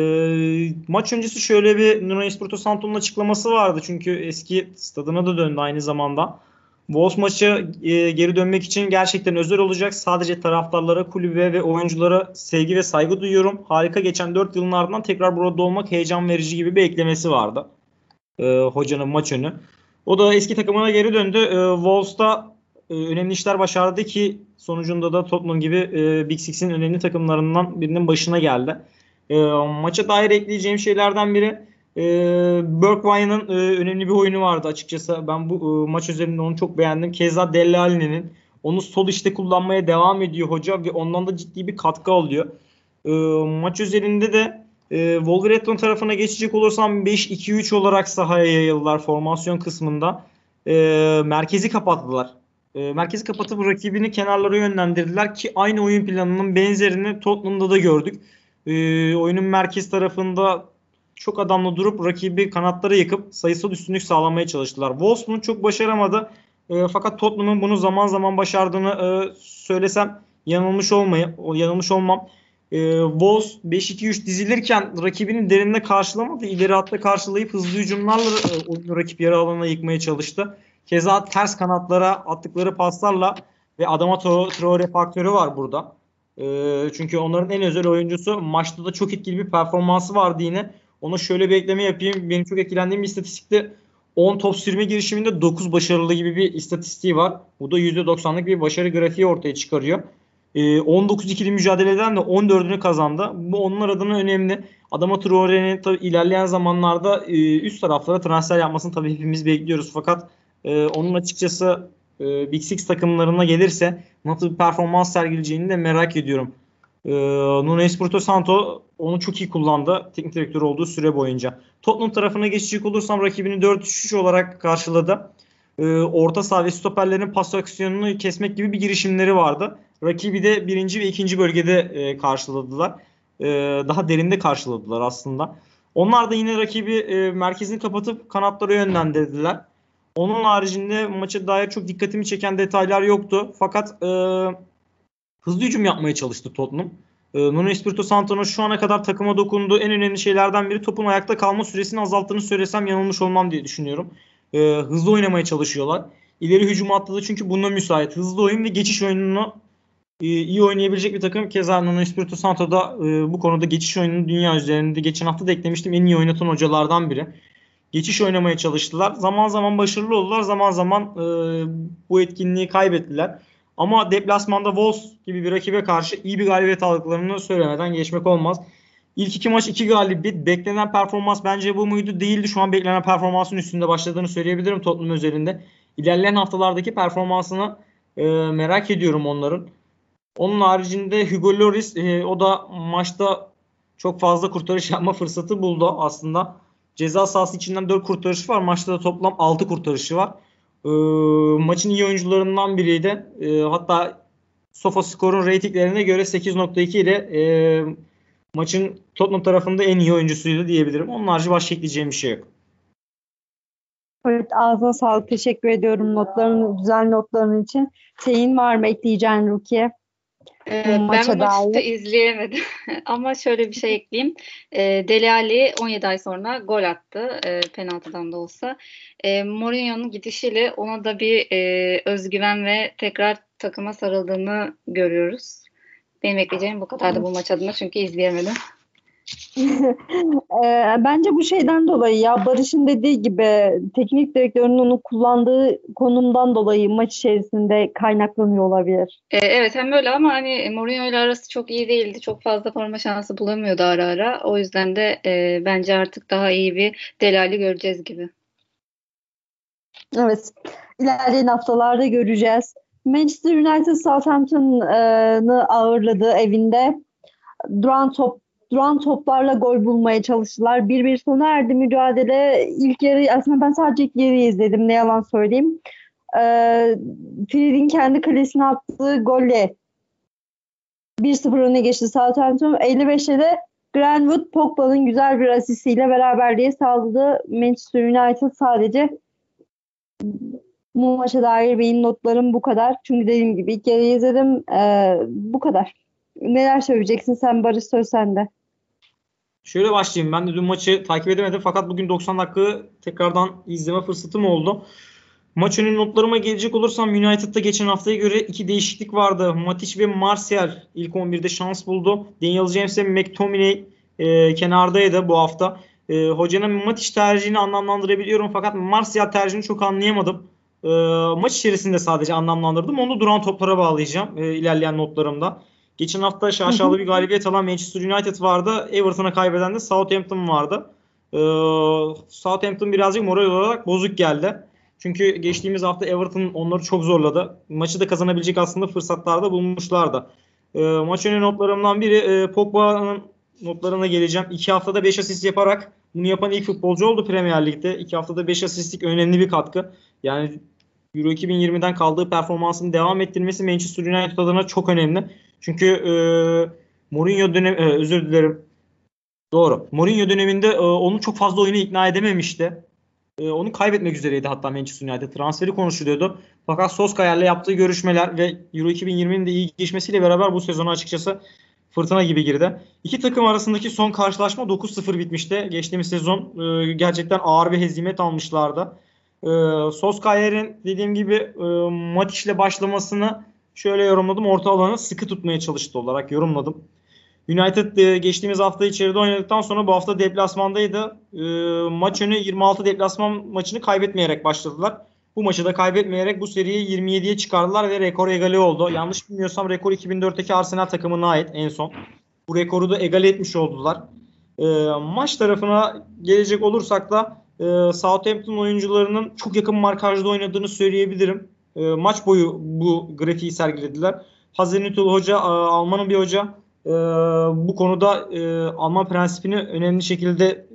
maç öncesi şöyle bir Nuno Espirito Santo'nun açıklaması vardı. Çünkü eski stadına da döndü aynı zamanda. Wolves maçı e, geri dönmek için gerçekten özel olacak. Sadece taraftarlara, kulübe ve oyunculara sevgi ve saygı duyuyorum. Harika geçen 4 yılın ardından tekrar burada olmak heyecan verici gibi bir eklemesi vardı. E, hocanın maç önü. O da eski takımına geri döndü. E, Wolves'ta e, önemli işler başardı ki sonucunda da Tottenham gibi e, Big Six'in önemli takımlarından birinin başına geldi. E, maça dair ekleyeceğim şeylerden biri e, Bergwijn'ın e, önemli bir oyunu vardı açıkçası. Ben bu e, maç üzerinde onu çok beğendim. Keza Delle Alli'nin onu sol işte kullanmaya devam ediyor hoca ve ondan da ciddi bir katkı alıyor. E, maç üzerinde de e, Wolverhampton tarafına geçecek olursam 5-2-3 olarak sahaya yayıldılar formasyon kısmında. E, merkezi kapattılar. E, merkezi kapatıp rakibini kenarlara yönlendirdiler ki aynı oyun planının benzerini Tottenham'da da gördük. E, oyunun merkez tarafında çok adamla durup rakibi kanatlara yıkıp sayısal üstünlük sağlamaya çalıştılar. Wolves bunu çok başaramadı. E, fakat Tottenham'ın bunu zaman zaman başardığını e, söylesem yanılmış olmayı, yanılmış olmam. E, Wolves 5-2-3 dizilirken rakibinin derinde karşılamadı. İleri hatta karşılayıp hızlı hücumlarla e, oyunu rakip yarı alanına yıkmaya çalıştı. Keza ters kanatlara attıkları paslarla ve Adama Traore faktörü var burada. E, çünkü onların en özel oyuncusu maçta da çok etkili bir performansı vardı yine. Ona şöyle bir ekleme yapayım. Benim çok etkilendiğim bir istatistikte 10 top sürme girişiminde 9 başarılı gibi bir istatistiği var. Bu da %90'lık bir başarı grafiği ortaya çıkarıyor. 19 ee, ikili mücadeleden de 14'ünü kazandı. Bu onun adına önemli. Adama Traore'nin tabii ilerleyen zamanlarda e, üst taraflara transfer yapmasını tabii hepimiz bekliyoruz. Fakat e, onun açıkçası e, Big Six takımlarına gelirse nasıl bir performans sergileyeceğini de merak ediyorum. E, Nuno Espirito Santo onu çok iyi kullandı teknik direktör olduğu süre boyunca. Tottenham tarafına geçecek olursam rakibini 4-3 olarak karşıladı. E, orta saha ve stoperlerin pas aksiyonunu kesmek gibi bir girişimleri vardı. Rakibi de birinci ve ikinci bölgede e, karşıladılar. E, daha derinde karşıladılar aslında. Onlar da yine rakibi e, merkezini kapatıp kanatlara yönlendirdiler. Onun haricinde maça dair çok dikkatimi çeken detaylar yoktu. Fakat e, hızlı hücum yapmaya çalıştı Tottenham. E, Nuno Espirito Santo'nun şu ana kadar takıma dokunduğu en önemli şeylerden biri topun ayakta kalma süresini azalttığını söylesem yanılmış olmam diye düşünüyorum. E, hızlı oynamaya çalışıyorlar. İleri hücum atladı çünkü buna müsait. Hızlı oyun ve geçiş oyununu e, iyi oynayabilecek bir takım. Keza Nuno Espirito Santo da e, bu konuda geçiş oyununu dünya üzerinde geçen hafta da eklemiştim en iyi oynatan hocalardan biri. Geçiş oynamaya çalıştılar. Zaman zaman başarılı oldular. Zaman zaman e, bu etkinliği kaybettiler. Ama deplasmanda Wolves gibi bir rakibe karşı iyi bir galibiyet aldıklarını söylemeden geçmek olmaz. İlk iki maç iki galibiyet. Beklenen performans bence bu muydu? Değildi. Şu an beklenen performansın üstünde başladığını söyleyebilirim Tottenham özelinde. İlerleyen haftalardaki performansını e, merak ediyorum onların. Onun haricinde Hugo Lloris e, o da maçta çok fazla kurtarış yapma fırsatı buldu aslında. Ceza sahası içinden 4 kurtarışı var. Maçta da toplam 6 kurtarışı var. E, maçın iyi oyuncularından biriydi. E, hatta SofaScore'un reytinglerine göre 8.2 ile e, maçın Tottenham tarafında en iyi oyuncusuydu diyebilirim. Onun harici başka ekleyeceğim bir şey yok. Evet ağzına sağlık. Teşekkür ediyorum notların, güzel notların için. Senin var mı ekleyeceğin Rukiye? Ee, ben bu maçı da izleyemedim ama şöyle bir şey ekleyeyim. Ee, Deli Ali 17 ay sonra gol attı e, penaltıdan da olsa. E, Mourinho'nun gidişiyle ona da bir e, özgüven ve tekrar takıma sarıldığını görüyoruz. Benim ekleyeceğim bu kadardı bu maç adına çünkü izleyemedim. E, bence bu şeyden dolayı ya Barış'ın dediği gibi teknik direktörün onu kullandığı konumdan dolayı maç içerisinde kaynaklanıyor olabilir. E, evet hem böyle ama hani Mourinho ile arası çok iyi değildi. Çok fazla forma şansı bulamıyordu ara ara. O yüzden de e, bence artık daha iyi bir delali göreceğiz gibi. Evet. İlerleyen haftalarda göreceğiz. Manchester United Southampton'ı ağırladı evinde. Duran top duran toplarla gol bulmaya çalıştılar. Bir bir sona erdi mücadele. İlk yarı aslında ben sadece ilk yarıyı izledim ne yalan söyleyeyim. Ee, Fred'in kendi kalesine attığı golle 1-0 öne geçti Southampton. 55'te de Greenwood Pogba'nın güzel bir asistiyle beraberliğe sağladı. Manchester United sadece Bu maça dair benim notlarım bu kadar. Çünkü dediğim gibi ilk yarı izledim. Ee, bu kadar. Neler söyleyeceksin sen Barış söz sende. Şöyle başlayayım. Ben de dün maçı takip edemedim fakat bugün 90 dakika tekrardan izleme fırsatım oldu. Maç önü notlarıma gelecek olursam United'da geçen haftaya göre iki değişiklik vardı. Matic ve Martial ilk 11'de şans buldu. Daniel James ve McTominay e, kenardaydı bu hafta. E, hocanın Matic tercihini anlamlandırabiliyorum fakat Martial tercihini çok anlayamadım. E, maç içerisinde sadece anlamlandırdım. Onu duran toplara bağlayacağım e, ilerleyen notlarımda. Geçen hafta şaşalı bir galibiyet alan Manchester United vardı. Everton'a kaybeden de Southampton vardı. Ee, Southampton birazcık moral olarak bozuk geldi. Çünkü geçtiğimiz hafta Everton onları çok zorladı. Maçı da kazanabilecek aslında fırsatlarda bulmuşlardı. Ee, maç önü notlarımdan biri e, Pogba'nın notlarına geleceğim. İki haftada 5 asist yaparak bunu yapan ilk futbolcu oldu Premier Lig'de. İki haftada 5 asistlik önemli bir katkı. Yani Euro 2020'den kaldığı performansını devam ettirmesi Manchester United adına çok önemli. Çünkü e, Mourinho dönem e, özür dilerim. Doğru. Mourinho döneminde e, onu çok fazla oyuna ikna edememişti. E, onu kaybetmek üzereydi hatta Manchester United. Transferi konuşuluyordu. Fakat Solskjaer'le yaptığı görüşmeler ve Euro 2020'nin de iyi geçmesiyle beraber bu sezonu açıkçası fırtına gibi girdi. İki takım arasındaki son karşılaşma 9-0 bitmişti. Geçtiğimiz sezon e, gerçekten ağır bir hezimet almışlardı. E, Solskjaer'in dediğim gibi e, Matic'le başlamasını şöyle yorumladım. Orta alanı sıkı tutmaya çalıştı olarak yorumladım. United e, geçtiğimiz hafta içeride oynadıktan sonra bu hafta deplasmandaydı. E, maç önü 26 deplasman maçını kaybetmeyerek başladılar. Bu maçı da kaybetmeyerek bu seriyi 27'ye çıkardılar ve rekor egale oldu. Yanlış bilmiyorsam rekor 2004'teki Arsenal takımına ait en son. Bu rekoru da egale etmiş oldular. E, maç tarafına gelecek olursak da Southampton oyuncularının çok yakın markajda oynadığını söyleyebilirim. E, maç boyu bu grafiği sergilediler. Hazenütül Hoca e, Alman'ın bir hoca. E, bu konuda e, Alman prensipini önemli şekilde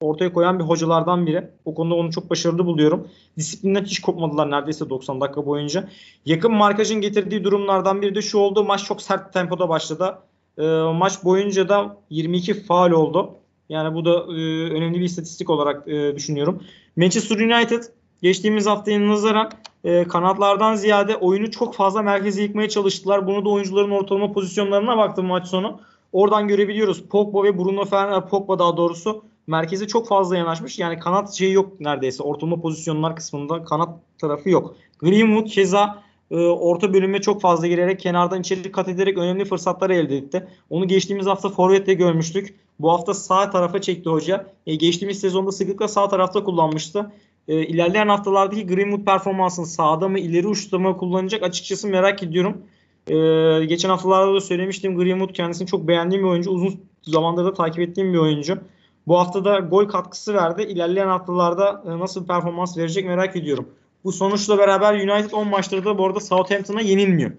ortaya koyan bir hocalardan biri. O konuda onu çok başarılı buluyorum. Disiplinden hiç kopmadılar neredeyse 90 dakika boyunca. Yakın markajın getirdiği durumlardan biri de şu oldu. Maç çok sert tempoda başladı. E, maç boyunca da 22 faal oldu. Yani bu da e, önemli bir istatistik olarak e, düşünüyorum. Manchester United geçtiğimiz haftaya nazaran e, kanatlardan ziyade oyunu çok fazla merkeze yıkmaya çalıştılar. Bunu da oyuncuların ortalama pozisyonlarına baktım maç sonu. Oradan görebiliyoruz. Pogba ve Bruno Fernandes, Pogba daha doğrusu merkeze çok fazla yanaşmış. Yani kanat şeyi yok neredeyse. Ortalama pozisyonlar kısmında kanat tarafı yok. Greenwood keza e, orta bölüme çok fazla girerek kenardan içeri kat ederek önemli fırsatlar elde etti. Onu geçtiğimiz hafta forvette görmüştük. Bu hafta sağ tarafa çekti hoca. E, geçtiğimiz sezonda sıklıkla sağ tarafta kullanmıştı. E, ilerleyen haftalardaki Greenwood performansını sağda mı ileri uçta mı kullanacak açıkçası merak ediyorum. E, geçen haftalarda da söylemiştim Greenwood kendisini çok beğendiğim bir oyuncu. Uzun zamandır da takip ettiğim bir oyuncu. Bu hafta da gol katkısı verdi. İlerleyen haftalarda e, nasıl bir performans verecek merak ediyorum. Bu sonuçla beraber United 10 maçları da bu arada Southampton'a yenilmiyor.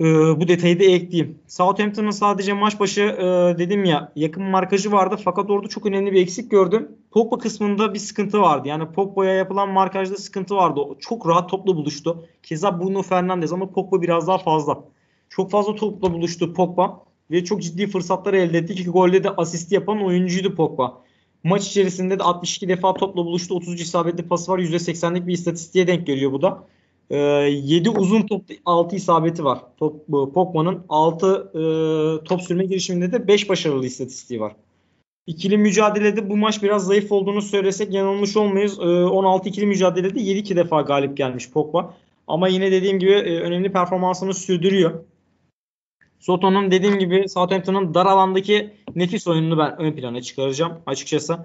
Ee, bu detayı da ekleyeyim. Southampton'ın sadece maç başı e, dedim ya yakın markajı vardı fakat orada çok önemli bir eksik gördüm. Pogba kısmında bir sıkıntı vardı. Yani Pogba'ya yapılan markajda sıkıntı vardı. Çok rahat topla buluştu. Keza Bruno Fernandes ama Pogba biraz daha fazla. Çok fazla topla buluştu Pogba ve çok ciddi fırsatlar elde etti. İki golde de asist yapan oyuncuydu Pogba. Maç içerisinde de 62 defa topla buluştu. 30 isabetli pası var. %80'lik bir istatistiğe denk geliyor bu da. E, ee, 7 uzun top 6 isabeti var. Top, Pogba'nın 6 e, top sürme girişiminde de 5 başarılı istatistiği var. İkili mücadelede bu maç biraz zayıf olduğunu söylesek yanılmış olmayız. E, 16 ikili mücadelede 7-2 defa galip gelmiş Pogba. Ama yine dediğim gibi e, önemli performansını sürdürüyor. Soto'nun dediğim gibi Southampton'ın dar alandaki nefis oyununu ben ön plana çıkaracağım açıkçası.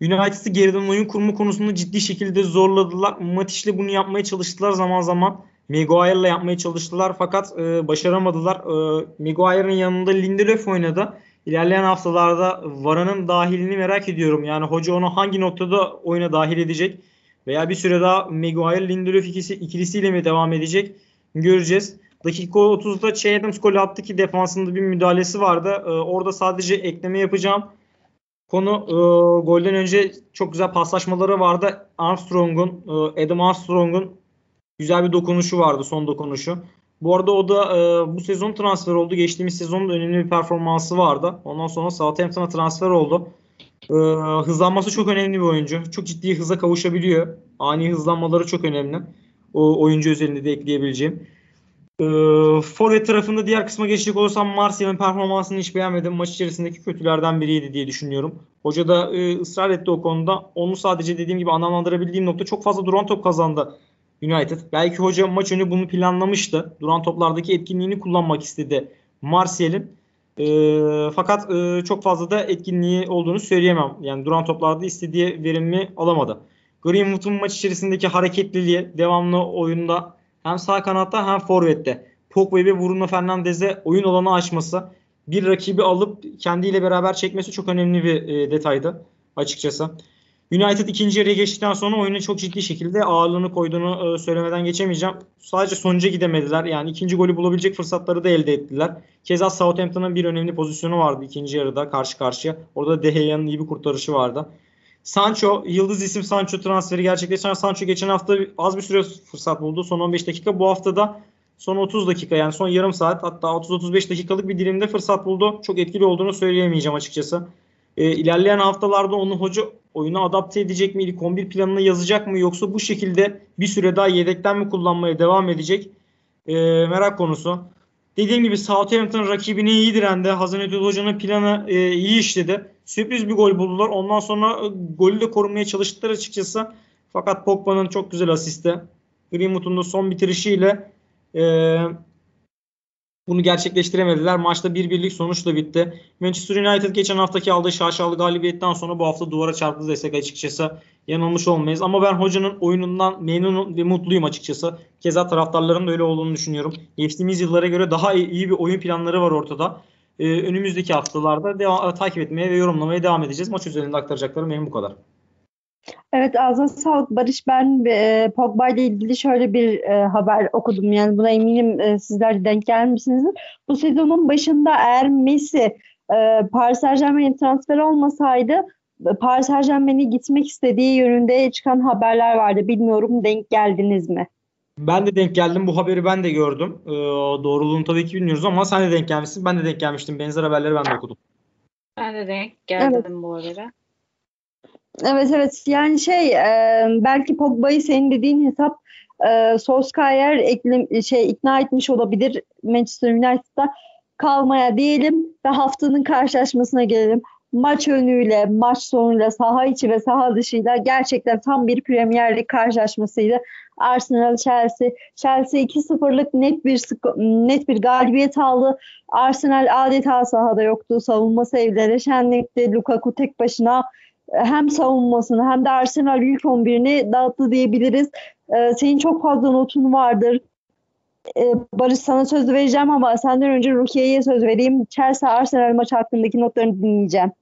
United'ı geriden oyun kurma konusunda ciddi şekilde zorladılar. Matic'le bunu yapmaya çalıştılar zaman zaman. Maguire'la yapmaya çalıştılar fakat e, başaramadılar. E, Maguire'ın yanında Lindelöf oynadı. İlerleyen haftalarda Vara'nın dahilini merak ediyorum. Yani hoca onu hangi noktada oyuna dahil edecek? Veya bir süre daha Maguire Lindelöf ikisi, ikilisiyle mi devam edecek? Göreceğiz. Dakika 30'da Che Adams gol attı ki defansında bir müdahalesi vardı. Ee, orada sadece ekleme yapacağım. Konu e, golden önce çok güzel paslaşmaları vardı. Armstrong'un, e, Adam Armstrong'un güzel bir dokunuşu vardı, son dokunuşu. Bu arada o da e, bu sezon transfer oldu. Geçtiğimiz sezonun önemli bir performansı vardı. Ondan sonra Southampton'a transfer oldu. Ee, hızlanması çok önemli bir oyuncu. Çok ciddi hıza kavuşabiliyor. Ani hızlanmaları çok önemli. O oyuncu özelinde de ekleyebileceğim. Ee, forvet tarafında diğer kısma geçecek olursam Martial'ın performansını hiç beğenmedim. Maç içerisindeki kötülerden biriydi diye düşünüyorum. Hoca da e, ısrar etti o konuda. Onu sadece dediğim gibi anlamlandırabildiğim nokta çok fazla duran top kazandı United. Belki hoca maç önü bunu planlamıştı. Duran toplardaki etkinliğini kullanmak istedi Martial'in. E, fakat e, çok fazla da etkinliği olduğunu söyleyemem. Yani duran toplarda istediği verimi alamadı. Greenwood'un maç içerisindeki hareketliliği, devamlı oyunda hem sağ kanatta hem forvette. Pogba ve Bruno Fernandes'e oyun alanı açması, bir rakibi alıp kendiyle beraber çekmesi çok önemli bir e, detaydı açıkçası. United ikinci yarıya geçtikten sonra oyuna çok ciddi şekilde ağırlığını koyduğunu e, söylemeden geçemeyeceğim. Sadece sonuca gidemediler. Yani ikinci golü bulabilecek fırsatları da elde ettiler. Keza Southampton'ın bir önemli pozisyonu vardı ikinci yarıda karşı karşıya. Orada De Gea'nın iyi bir kurtarışı vardı. Sancho, yıldız isim Sancho transferi gerçekleşen Sancho geçen hafta az bir süre fırsat buldu. Son 15 dakika. Bu hafta da son 30 dakika yani son yarım saat hatta 30-35 dakikalık bir dilimde fırsat buldu. Çok etkili olduğunu söyleyemeyeceğim açıkçası. E, ilerleyen haftalarda onu hoca oyuna adapte edecek mi? İlk 11 planına yazacak mı? Yoksa bu şekilde bir süre daha yedekten mi kullanmaya devam edecek? E, merak konusu. Dediğim gibi Southampton rakibini iyi direndi. Hasan Hoca'nın planı e, iyi işledi. Sürpriz bir gol buldular. Ondan sonra e, golü de korumaya çalıştılar açıkçası. Fakat Pogba'nın çok güzel asisti. Greenwood'un da son bitirişiyle e, bunu gerçekleştiremediler. Maçta bir birlik sonuçla bitti. Manchester United geçen haftaki aldığı şaşalı galibiyetten sonra bu hafta duvara çarptı desek açıkçası yanılmış olmayız. Ama ben hocanın oyunundan memnunum ve mutluyum açıkçası. Keza taraftarların da öyle olduğunu düşünüyorum. Geçtiğimiz yıllara göre daha iyi bir oyun planları var ortada. Ee, önümüzdeki haftalarda devam, takip etmeye ve yorumlamaya devam edeceğiz. Maç üzerinde aktaracaklarım benim bu kadar. Evet ağzına sağlık Barış. Ben e, Pogba ile ilgili şöyle bir e, haber okudum. Yani buna eminim e, sizler de denk gelmişsinizdir. Bu sezonun başında eğer Messi e, Paris Saint Germain'e transfer olmasaydı e, Paris Saint Germain'e gitmek istediği yönünde çıkan haberler vardı. Bilmiyorum denk geldiniz mi? Ben de denk geldim. Bu haberi ben de gördüm. Ee, doğruluğunu tabii ki bilmiyoruz ama sen de denk gelmişsin. Ben de denk gelmiştim. Benzer haberleri ben de okudum. Ben de denk geldim evet. bu habere. Evet evet yani şey e, belki Pogba'yı senin dediğin hesap e, Solskjaer eklim, şey ikna etmiş olabilir Manchester United'da kalmaya diyelim ve haftanın karşılaşmasına gelelim. Maç önüyle, maç sonuyla, saha içi ve saha dışıyla gerçekten tam bir Premier Lig karşılaşmasıydı. Arsenal Chelsea. Chelsea 2-0'lık net bir net bir galibiyet aldı. Arsenal adeta sahada yoktu. Savunma evlere şenlikti. Lukaku tek başına hem savunmasını hem de Arsenal ilk 11'ini dağıttı diyebiliriz. Ee, senin çok fazla notun vardır. Ee, Barış sana söz vereceğim ama senden önce Rukiye'ye söz vereyim. Chelsea Arsenal maçı hakkındaki notlarını dinleyeceğim.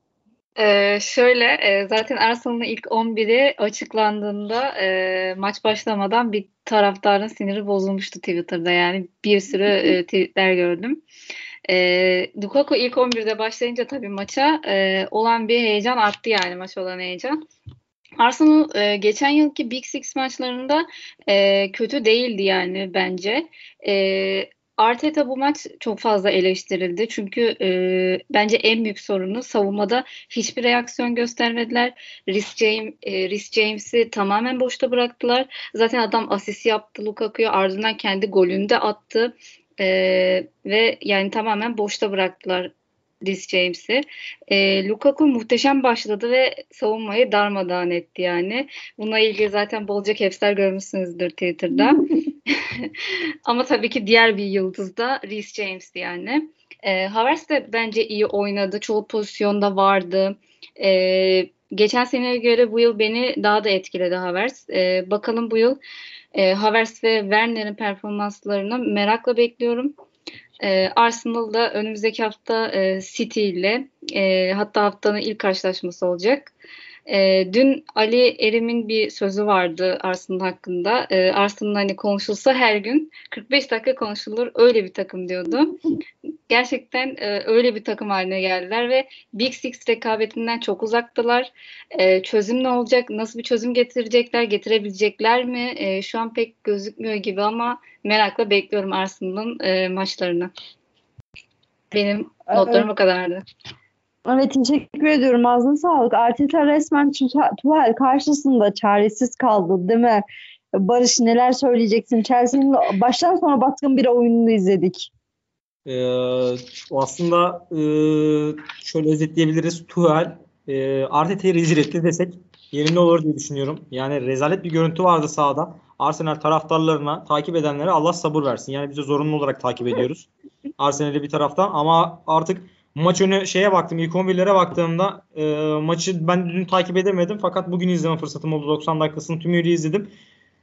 Ee, şöyle e, zaten Arsenal'ın ilk 11'i açıklandığında e, maç başlamadan bir taraftarın siniri bozulmuştu Twitter'da yani bir sürü e, tweetler gördüm. E, Lukaku ilk 11'de başlayınca tabii maça e, olan bir heyecan arttı yani maç olan heyecan. Arsenal e, geçen yılki Big Six maçlarında e, kötü değildi yani bence. E, Arteta bu maç çok fazla eleştirildi. Çünkü e, bence en büyük sorunu savunmada hiçbir reaksiyon göstermediler. Rhys James, e, James'i tamamen boşta bıraktılar. Zaten adam asist yaptı Lukaku'ya ardından kendi golünü de attı. E, ve yani tamamen boşta bıraktılar Rhys James'i. E, Lukaku muhteşem başladı ve savunmayı darmadağın etti yani. Bununla ilgili zaten bolca capsler görmüşsünüzdür Twitter'da. Ama tabii ki diğer bir yıldız da Rhys James'ti yani. E, Havertz de bence iyi oynadı. Çoğu pozisyonda vardı. E, geçen seneye göre bu yıl beni daha da etkiledi Havertz. E, bakalım bu yıl e, Havertz ve Werner'in performanslarını merakla bekliyorum. E, Arsenal önümüzdeki hafta e, City ile e, hatta haftanın ilk karşılaşması olacak. E, dün Ali Erim'in bir sözü vardı Arsenal hakkında. E, Arsenal hani konuşulsa her gün 45 dakika konuşulur öyle bir takım diyordu. Gerçekten e, öyle bir takım haline geldiler ve Big Six rekabetinden çok uzaktılar. E, çözüm ne olacak? Nasıl bir çözüm getirecekler? Getirebilecekler mi? E, şu an pek gözükmüyor gibi ama merakla bekliyorum Arsenal'ın e, maçlarını. Benim notlarım o kadardı. Evet teşekkür ediyorum. Ağzına sağlık. Arteta resmen Tuchel karşısında çaresiz kaldı değil mi? Barış neler söyleyeceksin? Chelsea'nin baştan sona baskın bir oyununu izledik. Ee, aslında e, şöyle özetleyebiliriz. Tuchel e, Arteta'yı rezil etti desek yerinde olur diye düşünüyorum. Yani rezalet bir görüntü vardı sahada. Arsenal taraftarlarına, takip edenlere Allah sabır versin. Yani biz de zorunlu olarak takip ediyoruz. Arsenal'i bir taraftan ama artık maç önü şeye baktım. ilk 11'lere baktığımda e, maçı ben dün takip edemedim fakat bugün izleme fırsatım oldu. 90 dakikasını tümüyle izledim.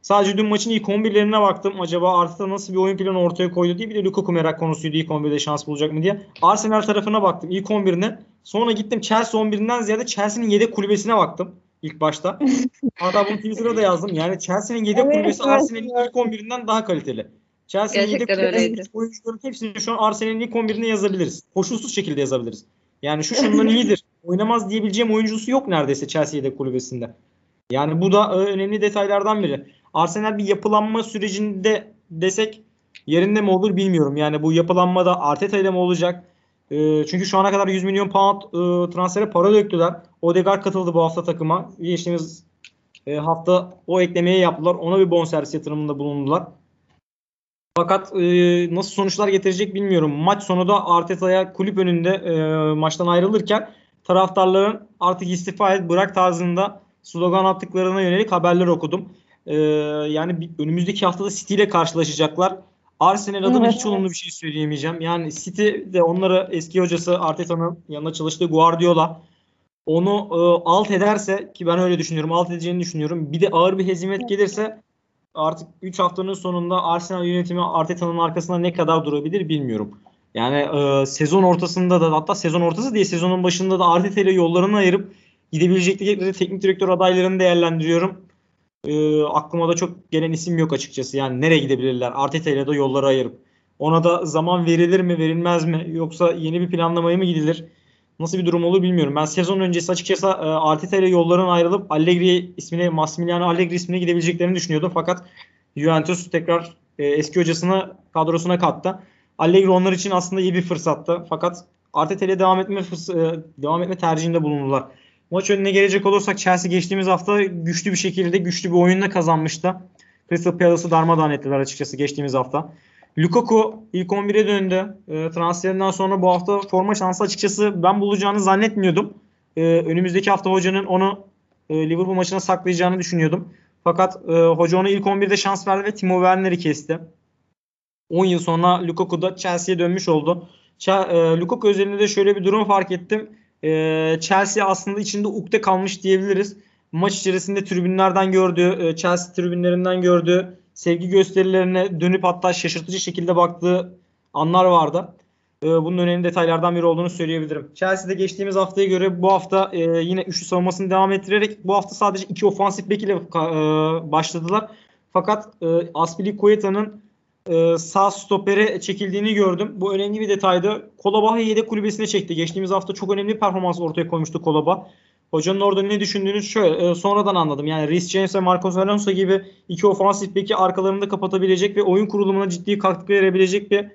Sadece dün maçın ilk 11'lerine baktım. Acaba Arteta nasıl bir oyun planı ortaya koydu diye. Bir de Lukaku merak konusuydu ilk 11'de şans bulacak mı diye. Arsenal tarafına baktım ilk 11'ine. Sonra gittim Chelsea 11'inden ziyade Chelsea'nin yedek kulübesine baktım ilk başta. Hatta bunu Twitter'da da yazdım. Yani Chelsea'nin yedek evet, kulübesi Arsenal'in ilk 11'inden daha kaliteli. Chelsea'nin yedek oyuncuların hepsini şu an Arsenal'in ilk 11'ine yazabiliriz. Koşulsuz şekilde yazabiliriz. Yani şu şundan iyidir. Oynamaz diyebileceğim oyuncusu yok neredeyse Chelsea yedek kulübesinde. Yani bu da e, önemli detaylardan biri. Arsenal bir yapılanma sürecinde desek yerinde mi olur bilmiyorum. Yani bu yapılanmada Arteta ile mi olacak? E, çünkü şu ana kadar 100 milyon pound e, transfere para döktüler. Odegaard katıldı bu hafta takıma. Geçtiğimiz e, hafta o eklemeyi yaptılar. Ona bir bonservis yatırımında bulundular. Fakat e, nasıl sonuçlar getirecek bilmiyorum. Maç sonu da Arteta'ya kulüp önünde e, maçtan ayrılırken taraftarların artık istifa et bırak tarzında slogan attıklarına yönelik haberler okudum. E, yani bir, önümüzdeki haftada City ile karşılaşacaklar. Arsenal adına evet, hiç olumlu bir şey söyleyemeyeceğim. Yani City de onları eski hocası Arteta'nın yanında çalıştığı Guardiola onu e, alt ederse ki ben öyle düşünüyorum alt edeceğini düşünüyorum. Bir de ağır bir hezimet gelirse artık 3 haftanın sonunda Arsenal yönetimi Arteta'nın arkasında ne kadar durabilir bilmiyorum. Yani e, sezon ortasında da hatta sezon ortası diye sezonun başında da Arteta ile yollarını ayırıp gidebilecekleri teknik direktör adaylarını değerlendiriyorum. E, aklıma da çok gelen isim yok açıkçası. Yani nereye gidebilirler? Arteta ile de yolları ayırıp. Ona da zaman verilir mi verilmez mi? Yoksa yeni bir planlamaya mı gidilir? Nasıl bir durum olur bilmiyorum. Ben sezon öncesi açıkçası e, Arteta ile yolların ayrılıp Allegri ismine Massimiliano Allegri ismine gidebileceklerini düşünüyordum. Fakat Juventus tekrar e, eski hocasını kadrosuna kattı. Allegri onlar için aslında iyi bir fırsattı. Fakat Arteta ile devam etme e, devam etme tercihinde bulundular. Maç önüne gelecek olursak Chelsea geçtiğimiz hafta güçlü bir şekilde güçlü bir oyunla kazanmıştı. Crystal Palace'ı darmadağın ettiler açıkçası geçtiğimiz hafta. Lukaku ilk 11'e döndü. E, transferinden sonra bu hafta forma şansı açıkçası ben bulacağını zannetmiyordum. E, önümüzdeki hafta hocanın onu e, Liverpool maçına saklayacağını düşünüyordum. Fakat e, hoca ona ilk 11'de şans verdi ve Timo Werner'i kesti. 10 yıl sonra Lukaku da Chelsea'ye dönmüş oldu. Ch- e, Lukaku özelinde de şöyle bir durum fark ettim. E, Chelsea aslında içinde ukde kalmış diyebiliriz. Maç içerisinde tribünlerden gördüğü, e, Chelsea tribünlerinden gördüğü sevgi gösterilerine dönüp hatta şaşırtıcı şekilde baktığı anlar vardı. E, bunun önemli detaylardan biri olduğunu söyleyebilirim. Chelsea'de geçtiğimiz haftaya göre bu hafta e, yine üçlü savunmasını devam ettirerek bu hafta sadece iki ofansif bek ile e, başladılar. Fakat e, Aspilicueta'nın e, sağ stopere çekildiğini gördüm. Bu önemli bir detaydı. Kolobah'ı yedek kulübesine çekti. Geçtiğimiz hafta çok önemli performans ortaya koymuştu Kolobah. Hocanın orada ne düşündüğünü şöyle e, sonradan anladım. Yani Rhys James ve Marcos Alonso gibi iki ofansif beki arkalarında kapatabilecek ve oyun kurulumuna ciddi katkı verebilecek bir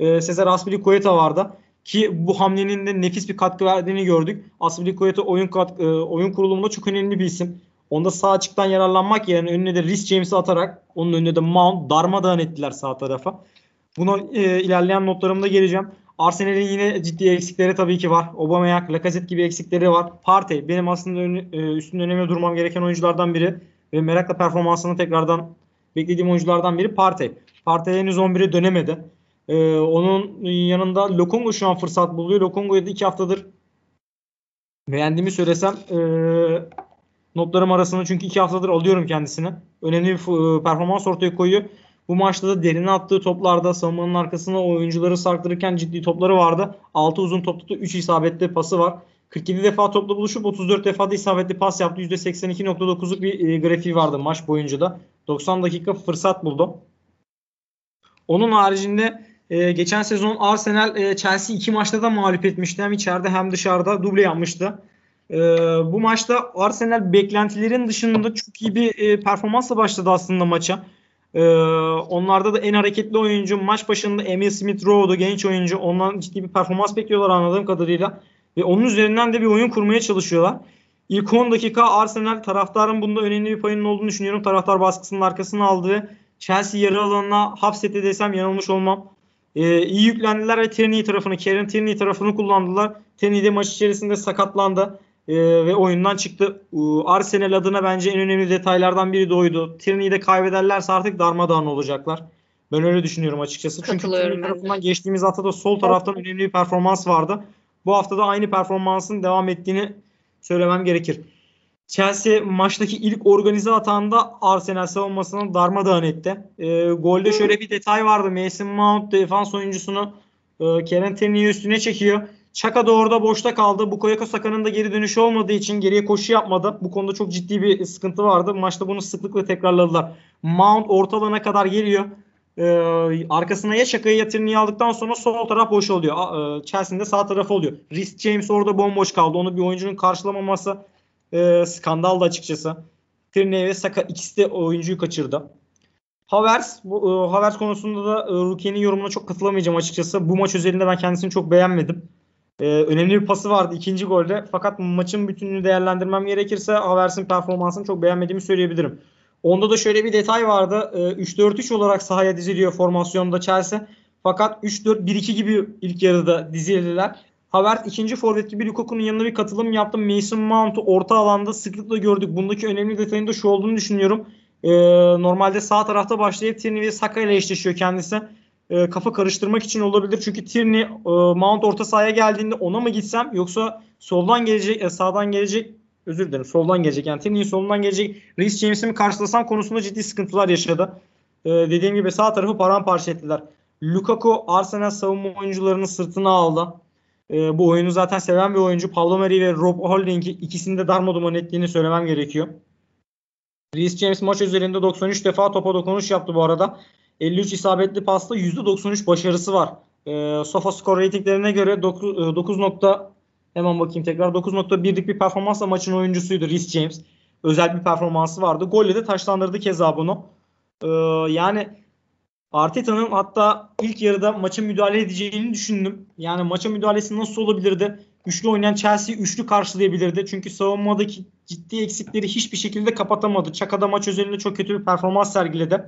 e, Cesar Aspilicueta vardı. Ki bu hamlenin de nefis bir katkı verdiğini gördük. Aspilicueta oyun kat, e, oyun kurulumunda çok önemli bir isim. Onda sağ açıktan yararlanmak yerine önüne de Rhys James'i atarak onun önüne de Mount darmadağın ettiler sağ tarafa. Buna e, ilerleyen notlarımda geleceğim. Arsenal'in yine ciddi eksikleri tabii ki var. Aubameyang, Lacazette gibi eksikleri var. Partey benim aslında ön, e, üstünde önemli durmam gereken oyunculardan biri ve merakla performansını tekrardan beklediğim oyunculardan biri Partey. Partey henüz 11'e dönemedi. Ee, onun yanında Lokongo şu an fırsat buluyor. Lokongo'yu da iki haftadır beğendiğimi söylesem e, notlarım arasında çünkü iki haftadır alıyorum kendisini. Önemli bir e, performans ortaya koyuyor. Bu maçta da derine attığı toplarda savunmanın arkasına oyuncuları sarktırırken ciddi topları vardı. 6 uzun topta da 3 isabetli pası var. 47 defa topla buluşup 34 defa da isabetli pas yaptı. %82.9'luk bir e, grafiği vardı maç boyunca da. 90 dakika fırsat buldu. Onun haricinde e, geçen sezon Arsenal e, Chelsea iki maçta da mağlup etmişti. Hem içeride hem dışarıda duble yapmıştı. Bu maçta Arsenal beklentilerin dışında çok iyi bir e, performansla başladı aslında maça. Ee, onlarda da en hareketli oyuncu maç başında Emil Smith Rowe'du genç oyuncu. Ondan ciddi bir performans bekliyorlar anladığım kadarıyla. Ve onun üzerinden de bir oyun kurmaya çalışıyorlar. İlk 10 dakika Arsenal taraftarın bunda önemli bir payının olduğunu düşünüyorum. Taraftar baskısının arkasına aldı. Chelsea yarı alanına hapsetti desem yanılmış olmam. Ee, iyi yüklendiler ve Tierney tarafını, Kieran Tierney tarafını kullandılar. Tierney de maç içerisinde sakatlandı e, ve oyundan çıktı. E, Arsenal adına bence en önemli detaylardan biri de oydu. Tierney'i de kaybederlerse artık darmadağın olacaklar. Ben öyle düşünüyorum açıkçası. Çünkü Tierney tarafından geçtiğimiz hafta da sol taraftan önemli bir performans vardı. Bu hafta da aynı performansın devam ettiğini söylemem gerekir. Chelsea maçtaki ilk organize atağında Arsenal savunmasını darmadağın etti. E, golde şöyle bir detay vardı. Mason Mount defans oyuncusunu e, Kieran Tierney'i üstüne çekiyor. Chaka da orada boşta kaldı. Bukayo Saka'nın da geri dönüşü olmadığı için geriye koşu yapmadı. Bu konuda çok ciddi bir sıkıntı vardı. Maçta bunu sıklıkla tekrarladılar. Mount ortalığına kadar geliyor. Ee, arkasına ya Chaka'yı ya Tierney'i aldıktan sonra sol taraf boş oluyor. E, Chelsea'nin de sağ tarafı oluyor. Rhys James orada bomboş kaldı. Onu bir oyuncunun karşılamaması e, skandaldı açıkçası. Tierney ve Saka ikisi de oyuncuyu kaçırdı. Havertz, bu, e, Havertz konusunda da e, Rukiye'nin yorumuna çok katılamayacağım açıkçası. Bu maç özelinde ben kendisini çok beğenmedim. E, önemli bir pası vardı ikinci golde. Fakat maçın bütününü değerlendirmem gerekirse Havertz'in performansını çok beğenmediğimi söyleyebilirim. Onda da şöyle bir detay vardı. E, 3-4-3 olarak sahaya diziliyor formasyonda Chelsea. Fakat 3-4-1-2 gibi ilk yarıda dizildiler. Havertz ikinci forvet gibi Lukaku'nun yanına bir katılım yaptı. Mason Mount'u orta alanda sıklıkla gördük. Bundaki önemli detayın da şu olduğunu düşünüyorum. Ee, normalde sağ tarafta başlayıp Tierney ve Saka ile eşleşiyor kendisi. Ee, kafa karıştırmak için olabilir. Çünkü Tierney e, Mount orta sahaya geldiğinde ona mı gitsem yoksa soldan gelecek, e, sağdan gelecek özür dilerim soldan gelecek. Yani Tierney'in solundan gelecek Reece James'i mi karşılasam konusunda ciddi sıkıntılar yaşadı. Ee, dediğim gibi sağ tarafı paramparça ettiler. Lukaku Arsenal savunma oyuncularının sırtına aldı. E, bu oyunu zaten seven bir oyuncu. Pablo Mari ve Rob Holding'i ikisini de darmaduman ettiğini söylemem gerekiyor. Reece James maç üzerinde 93 defa topa dokunuş yaptı bu arada. 53 isabetli pasta %93 başarısı var. E, Sofa Score ratinglerine göre 9, 9 e, hemen bakayım tekrar 9.1'lik bir performansla maçın oyuncusuydu Reece James. Özel bir performansı vardı. Golle de taşlandırdı keza bunu. E, yani Arteta'nın hatta ilk yarıda maça müdahale edeceğini düşündüm. Yani maça müdahalesi nasıl olabilirdi? Üçlü oynayan Chelsea üçlü karşılayabilirdi. Çünkü savunmadaki ciddi eksikleri hiçbir şekilde kapatamadı. Çaka da maç özelinde çok kötü bir performans sergiledi.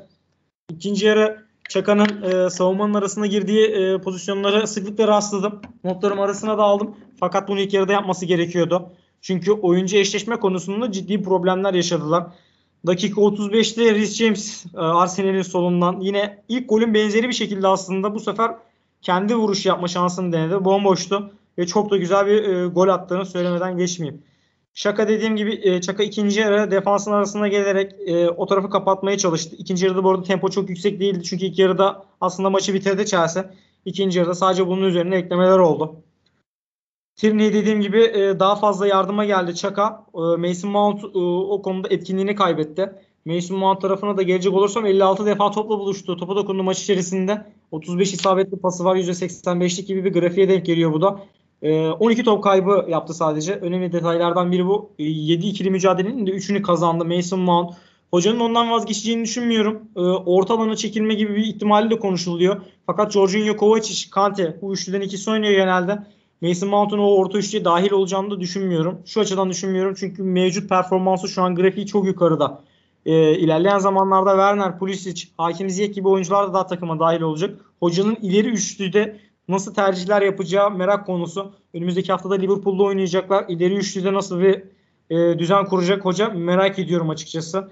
İkinci yarı Çaka'nın e, savunmanın arasına girdiği e, pozisyonları sıklıkla rastladım. Notlarım arasına da aldım. Fakat bunu ilk yarıda yapması gerekiyordu. Çünkü oyuncu eşleşme konusunda ciddi problemler yaşadılar. Dakika 35'te Rhys James e, Arsenal'in solundan yine ilk golün benzeri bir şekilde aslında bu sefer kendi vuruş yapma şansını denedi. Bomboştu ve çok da güzel bir e, gol attığını söylemeden geçmeyeyim. Şaka dediğim gibi e, Çaka ikinci yarı defansın arasına gelerek e, o tarafı kapatmaya çalıştı. İkinci yarıda bu arada tempo çok yüksek değildi. Çünkü ilk yarıda aslında maçı bitirdi Chelsea. İkinci yarıda sadece bunun üzerine eklemeler oldu. Tierney dediğim gibi e, daha fazla yardıma geldi Çaka. E, Mason Mount e, o konuda etkinliğini kaybetti. Mason Mount tarafına da gelecek olursam 56 defa topla buluştu. Topa dokundu maç içerisinde. 35 isabetli pası var. %85'lik gibi bir grafiğe denk geliyor bu da. 12 top kaybı yaptı sadece. Önemli detaylardan biri bu. 7 ikili mücadelenin de 3'ünü kazandı Mason Mount. Hocanın ondan vazgeçeceğini düşünmüyorum. Orta alana çekilme gibi bir ihtimali de konuşuluyor. Fakat Jorginho Kovacic, Kante bu üçlüden ikisi oynuyor genelde. Mason Mount'un o orta üçlüye dahil olacağını da düşünmüyorum. Şu açıdan düşünmüyorum çünkü mevcut performansı şu an grafiği çok yukarıda. Ee, ilerleyen zamanlarda Werner, Pulisic, Hakim Ziyech gibi oyuncular da daha takıma dahil olacak. Hocanın ileri üçlüde nasıl tercihler yapacağı merak konusu. Önümüzdeki haftada Liverpool'da oynayacaklar. İleri üçlüde nasıl bir e, düzen kuracak hoca merak ediyorum açıkçası.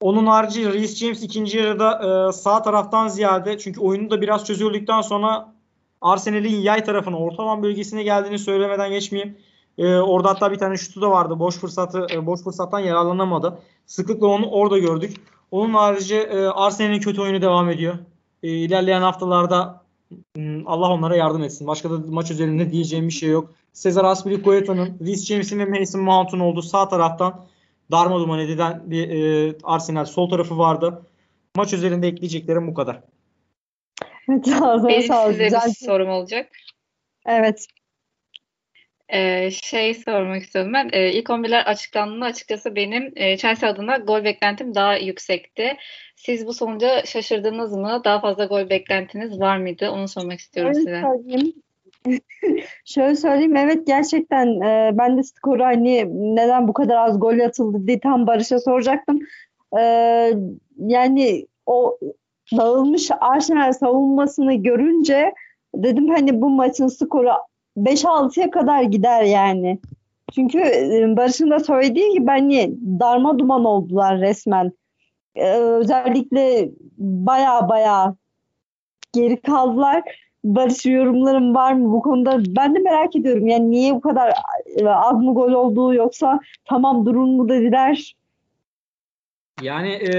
Onun harici Reece James ikinci yarıda e, sağ taraftan ziyade çünkü oyunu da biraz çözüldükten sonra Arsenal'in yay tarafına orta alan bölgesine geldiğini söylemeden geçmeyeyim. Ee, orada hatta bir tane şutu da vardı. Boş fırsatı e, boş fırsattan yararlanamadı. Sıklıkla onu orada gördük. Onun harici e, Arsenal'in kötü oyunu devam ediyor. E, ilerleyen haftalarda Allah onlara yardım etsin. Başka da maç üzerinde diyeceğim bir şey yok. Cesar Aspilicueta'nın, Reece James'in ve Mason Mount'un olduğu sağ taraftan darma duman edilen bir e, Arsenal sol tarafı vardı. Maç üzerinde ekleyeceklerim bu kadar. Evet, Benim sağ size bir sorum olacak. Evet. Ee, şey sormak istiyorum ben. Ee, ilk 11'ler açıklandığında açıkçası benim e, Chelsea adına gol beklentim daha yüksekti. Siz bu sonuca şaşırdınız mı? Daha fazla gol beklentiniz var mıydı? Onu sormak istiyorum evet, size. Söyleyeyim. Şöyle söyleyeyim evet gerçekten e, ben de skoru hani neden bu kadar az gol atıldı diye tam Barış'a soracaktım. E, yani o dağılmış Arsenal savunmasını görünce dedim hani bu maçın skoru 5-6'ya kadar gider yani. Çünkü e, Barış'ın da söylediği gibi hani darma duman oldular resmen. Ee, özellikle baya baya geri kaldılar. Barış yorumlarım var mı bu konuda? Ben de merak ediyorum. Yani niye bu kadar e, az mı gol olduğu yoksa tamam durun mu dediler? Yani e,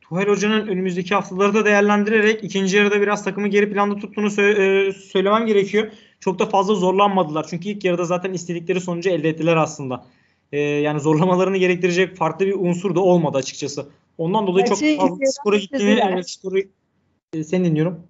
Tuhel Hoca'nın önümüzdeki haftaları da değerlendirerek ikinci yarıda biraz takımı geri planda tuttuğunu sö- e, söylemem gerekiyor. Çok da fazla zorlanmadılar. Çünkü ilk yarıda zaten istedikleri sonucu elde ettiler aslında. E, yani zorlamalarını gerektirecek farklı bir unsur da olmadı açıkçası. Ondan dolayı Maçı çok fazla skora gittiğini evet, skoru e, seni dinliyorum.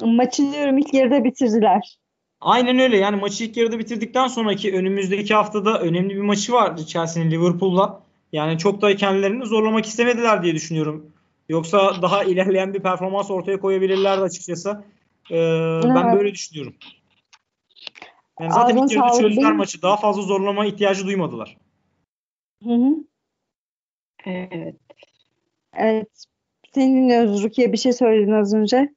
Maçı diyorum ilk yarıda bitirdiler. Aynen öyle. Yani maçı ilk yarıda bitirdikten sonraki önümüzdeki haftada önemli bir maçı var Chelsea'nin Liverpool'la. Yani çok da kendilerini zorlamak istemediler diye düşünüyorum. Yoksa daha ilerleyen bir performans ortaya koyabilirlerdi açıkçası. Ee, ben Evet. böyle düşünüyorum. Yani zaten Ağzına ilk yarıda çözdüler maçı. Daha fazla zorlama ihtiyacı duymadılar. Hı hı. Evet. Evet. Seni dinliyoruz Rukiye. Bir şey söyledin az önce.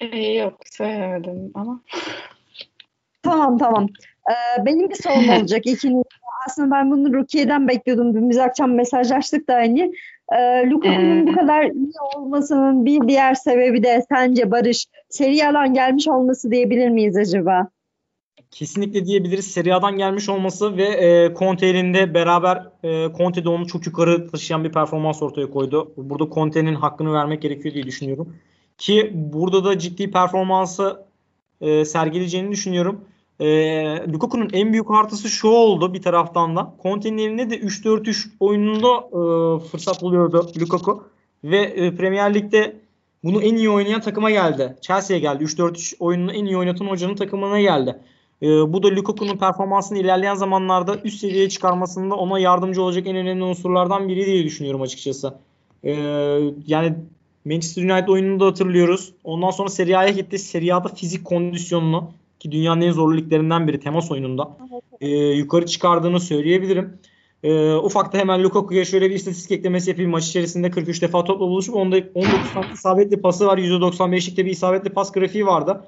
Ee, yok söylemedim ama. Tamam tamam. Ee, benim bir sorum olacak ikiniz. Aslında ben bunu Rukiye'den bekliyordum. Dün biz akşam mesajlaştık da hani. Ee, Lukaku'nun bu Ee. kadar iyi olmasının bir diğer sebebi de sence Barış Serie A'dan gelmiş olması diyebilir miyiz acaba? Kesinlikle diyebiliriz. Serie A'dan gelmiş olması ve e, Conte elinde beraber e, Conte de onu çok yukarı taşıyan bir performans ortaya koydu. Burada Conte'nin hakkını vermek gerekiyor diye düşünüyorum. Ki burada da ciddi performansı e, sergileyeceğini düşünüyorum. E, Lukaku'nun en büyük artısı şu oldu bir taraftan da. Conte'nin elinde de 3-4-3 oyununda e, fırsat buluyordu Lukaku. Ve e, Premier Lig'de bunu en iyi oynayan takıma geldi. Chelsea'ye geldi. 3-4-3 oyununu en iyi oynatan hocanın takımına geldi. Ee, bu da Lukaku'nun performansını ilerleyen zamanlarda üst seviyeye çıkarmasında ona yardımcı olacak en önemli unsurlardan biri diye düşünüyorum açıkçası. Ee, yani Manchester United oyununu da hatırlıyoruz. Ondan sonra Serie A'ya gitti. Serie A'da fizik kondisyonunu ki dünyanın en zorlu liglerinden biri temas oyununda e, yukarı çıkardığını söyleyebilirim. E, ufakta hemen Lukaku'ya şöyle bir istatistik eklemesi yapayım. Maç içerisinde 43 defa topla buluşup onda 19 tane isabetli pası var. %95'likte bir isabetli pas grafiği vardı.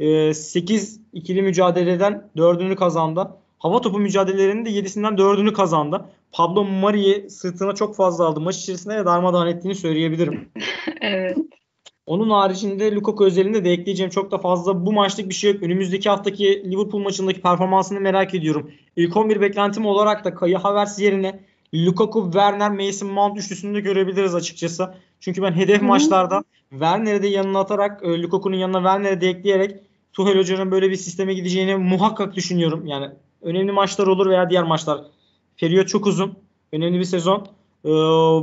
E, 8 ikili mücadeleden 4'ünü kazandı. Hava topu mücadelelerinin de 7'sinden 4'ünü kazandı. Pablo Mari'yi sırtına çok fazla aldı. Maç içerisinde de darmadağın ettiğini söyleyebilirim. Evet. Onun haricinde Lukaku özelinde de ekleyeceğim çok da fazla bu maçlık bir şey yok. Önümüzdeki haftaki Liverpool maçındaki performansını merak ediyorum. İlk 11 beklentim olarak da Kaya Havertz yerine Lukaku, Werner, Mason Mount üçlüsünü de görebiliriz açıkçası. Çünkü ben hedef Hı hı. maçlarda Werner'i de yanına atarak e, Lukaku'nun yanına Werner'i de ekleyerek Tuchel Hoca'nın böyle bir sisteme gideceğini muhakkak düşünüyorum. Yani önemli maçlar olur veya diğer maçlar. Periyot çok uzun. Önemli bir sezon. Ee,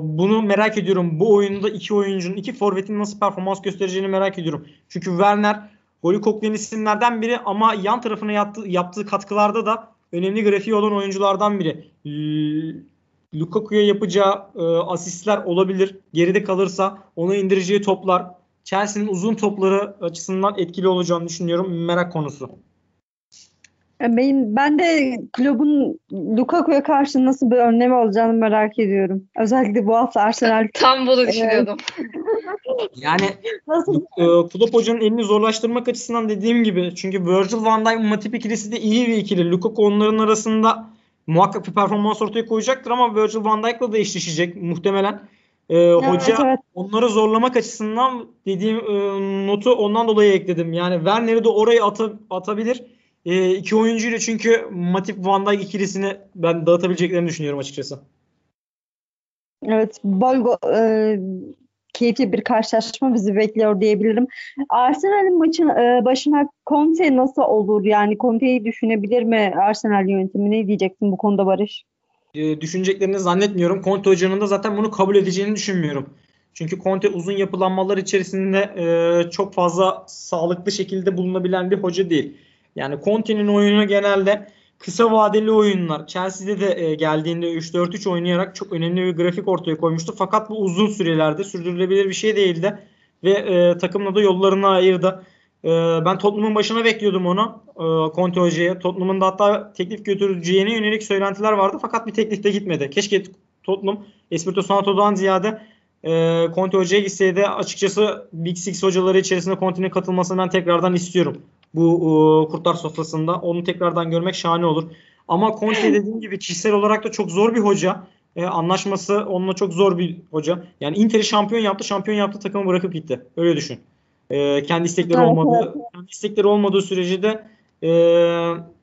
bunu merak ediyorum. Bu oyunda iki oyuncunun, iki forvetin nasıl performans göstereceğini merak ediyorum. Çünkü Werner golü koklayan isimlerden biri ama yan tarafına yaptığı, yaptığı katkılarda da önemli grafiği olan oyunculardan biri. Lukaku'ya yapacağı e, asistler olabilir. Geride kalırsa ona indireceği toplar Chelsea'nin uzun topları açısından etkili olacağını düşünüyorum. Merak konusu. Ben, ben de kulübün Lukaku'ya karşı nasıl bir önlem alacağını merak ediyorum. Özellikle bu hafta Arsenal Tam bunu düşünüyordum. Yani nasıl e, Klopp hocanın elini zorlaştırmak açısından dediğim gibi çünkü Virgil van Dijk Matip ikilisi de iyi bir ikili. Lukaku onların arasında muhakkak bir performans ortaya koyacaktır ama Virgil van Dijk'la da eşleşecek muhtemelen. E, hoca evet. onları zorlamak açısından dediğim e, notu ondan dolayı ekledim. Yani Werner'i de oraya ata- atabilir. E, iki oyuncuyla çünkü Matip Van Dijk ikilisini ben dağıtabileceklerini düşünüyorum açıkçası. Evet, bol go- e, keyifli bir karşılaşma bizi bekliyor diyebilirim. Arsenal'in maçın e, başına Conte nasıl olur? Yani Conte'yi düşünebilir mi Arsenal yönetimi? Ne diyeceksin bu konuda Barış? e, düşüneceklerini zannetmiyorum. Conte hocanın da zaten bunu kabul edeceğini düşünmüyorum. Çünkü Conte uzun yapılanmalar içerisinde e, çok fazla sağlıklı şekilde bulunabilen bir hoca değil. Yani Conte'nin oyunu genelde kısa vadeli oyunlar. Chelsea'de de e, geldiğinde 3-4-3 oynayarak çok önemli bir grafik ortaya koymuştu. Fakat bu uzun sürelerde sürdürülebilir bir şey değildi. Ve e, takımla da yollarını ayırdı. E, ben Tottenham'ın başına bekliyordum onu. E, Conte Hoca'ya. Tottenham'ın da hatta teklif götüreceğine yönelik söylentiler vardı. Fakat bir teklif de gitmedi. Keşke Tottenham Espirito Santo'dan ziyade e, Conte Hoca'ya gitseydi açıkçası Big Six hocaları içerisinde Conte'nin katılmasını ben tekrardan istiyorum. Bu e, kurtlar sofrasında. Onu tekrardan görmek şahane olur. Ama Conte dediğim gibi kişisel olarak da çok zor bir hoca. E, anlaşması onunla çok zor bir hoca. Yani Inter'i şampiyon yaptı. Şampiyon yaptı takımı bırakıp gitti. Öyle düşün. E, kendi istekleri evet, olmadığı evet. kendi istekleri olmadığı sürece de e,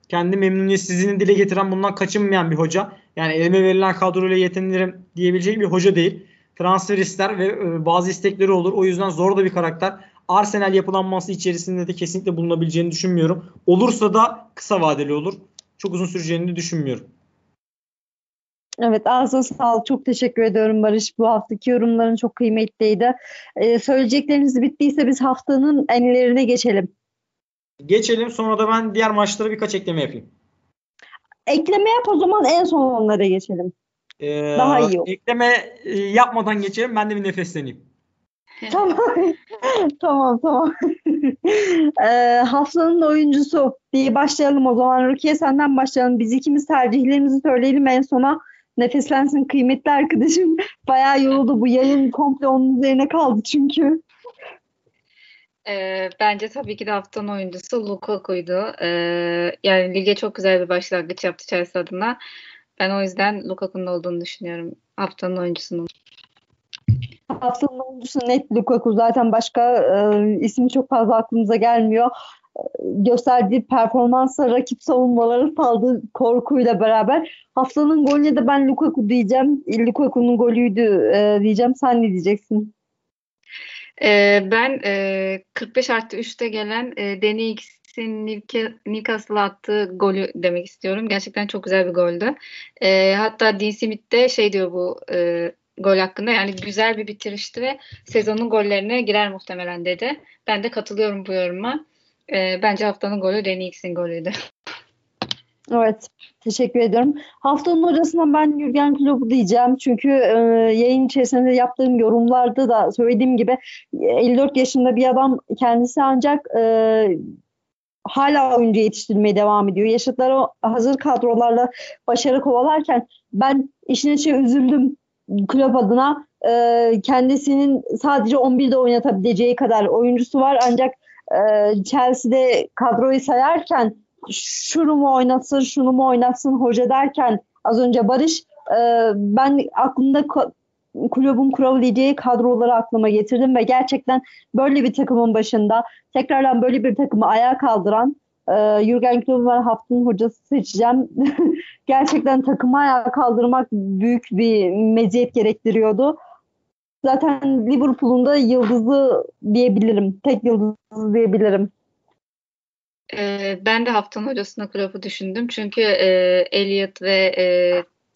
kendi memnuniyetsizliğini dile getiren bundan kaçınmayan bir hoca. Yani elime verilen kadroyla yetinirim diyebileceği bir hoca değil. Transfer ister ve e, bazı istekleri olur. O yüzden zor da bir karakter. Arsenal yapılanması içerisinde de kesinlikle bulunabileceğini düşünmüyorum. Olursa da kısa vadeli olur. Çok uzun süreceğini de düşünmüyorum. Evet ağzına sağlık. Çok teşekkür ediyorum Barış. Bu haftaki yorumların çok kıymetliydi. Ee, söyleyecekleriniz bittiyse biz haftanın enlerine geçelim. Geçelim sonra da ben diğer maçlara birkaç ekleme yapayım. Ekleme yap o zaman en son onlara geçelim. Ee, Daha iyi olur. Ekleme e, yapmadan geçelim ben de bir nefesleneyim. tamam. tamam tamam. ee, haftanın oyuncusu diye başlayalım o zaman. Rukiye senden başlayalım. Biz ikimiz tercihlerimizi söyleyelim en sona. Nefeslensin kıymetli arkadaşım. Bayağı yoruldu bu yayın komple onun üzerine kaldı çünkü. E, bence tabii ki de haftanın oyuncusu Lukaku'ydu. E, yani lige çok güzel bir başlangıç yaptı Chelsea adına. Ben o yüzden Lukaku'nun olduğunu düşünüyorum haftanın oyuncusunun. Haftanın oyuncusu net Lukaku. Zaten başka e, isim çok fazla aklımıza gelmiyor. E, gösterdiği performansla rakip savunmaları saldığı korkuyla beraber haftanın golüne de ben Lukaku diyeceğim. Lukaku'nun golüydü e, diyeceğim. Sen ne diyeceksin? E, ben e, 45 artı 3'te gelen e, Danny X'in Newcastle'a attığı golü demek istiyorum. Gerçekten çok güzel bir goldü. E, hatta Dean Smith de şey diyor bu e, gol hakkında yani güzel bir bitirişti ve sezonun gollerine girer muhtemelen dedi. Ben de katılıyorum bu yoruma. E, bence haftanın golü Danny X'in golüydü. Evet. Teşekkür ediyorum. Haftanın hocasına ben Jürgen Klopp'u diyeceğim. Çünkü e, yayın içerisinde yaptığım yorumlarda da söylediğim gibi 54 yaşında bir adam kendisi ancak e, hala oyuncu yetiştirmeye devam ediyor. Yaşıtları hazır kadrolarla başarı kovalarken ben işin içine üzüldüm Klopp adına. E, kendisinin sadece 11'de oynatabileceği kadar oyuncusu var ancak e, Chelsea'de kadroyu sayarken şunu mu oynatsın, şunu mu oynatsın hoca derken az önce Barış e, ben aklımda kulübün kurabileceği kadroları aklıma getirdim ve gerçekten böyle bir takımın başında tekrardan böyle bir takımı ayağa kaldıran e, Jurgen Klopp'u haftanın hocası seçeceğim. gerçekten takımı ayağa kaldırmak büyük bir meziyet gerektiriyordu. Zaten Liverpool'un da yıldızı diyebilirim. Tek yıldızı diyebilirim. E, ben de haftanın hocasına Klopp'u düşündüm. Çünkü e, Elliot ve e,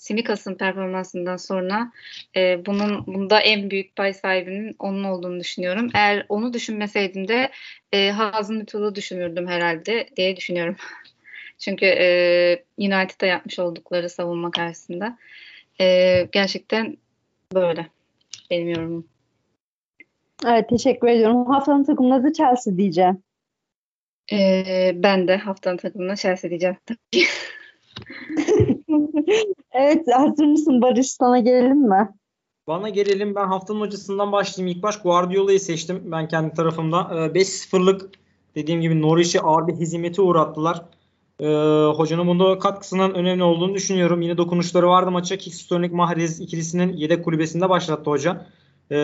Simikas'ın performansından sonra e, bunun bunda en büyük pay sahibinin onun olduğunu düşünüyorum. Eğer onu düşünmeseydim de e, Hazım Ütül'ü düşünürdüm herhalde diye düşünüyorum. Çünkü e, United'a yapmış oldukları savunma karşısında. E, gerçekten böyle benim yorumum. Evet teşekkür ediyorum. Haftanın takımının adı Chelsea diyeceğim. Ee, ben de haftanın takımına Chelsea diyeceğim evet hazır mısın Barış sana gelelim mi? Bana gelelim ben haftanın hocasından başlayayım. İlk baş Guardiola'yı seçtim ben kendi tarafımda. 5-0'lık ee, dediğim gibi Norwich'i ağır bir hizmete uğrattılar. Ee, hocanın bunda katkısının önemli olduğunu düşünüyorum. Yine dokunuşları vardı maça. Kickstonic Mahrez ikilisinin yedek kulübesinde başlattı hoca. Ee,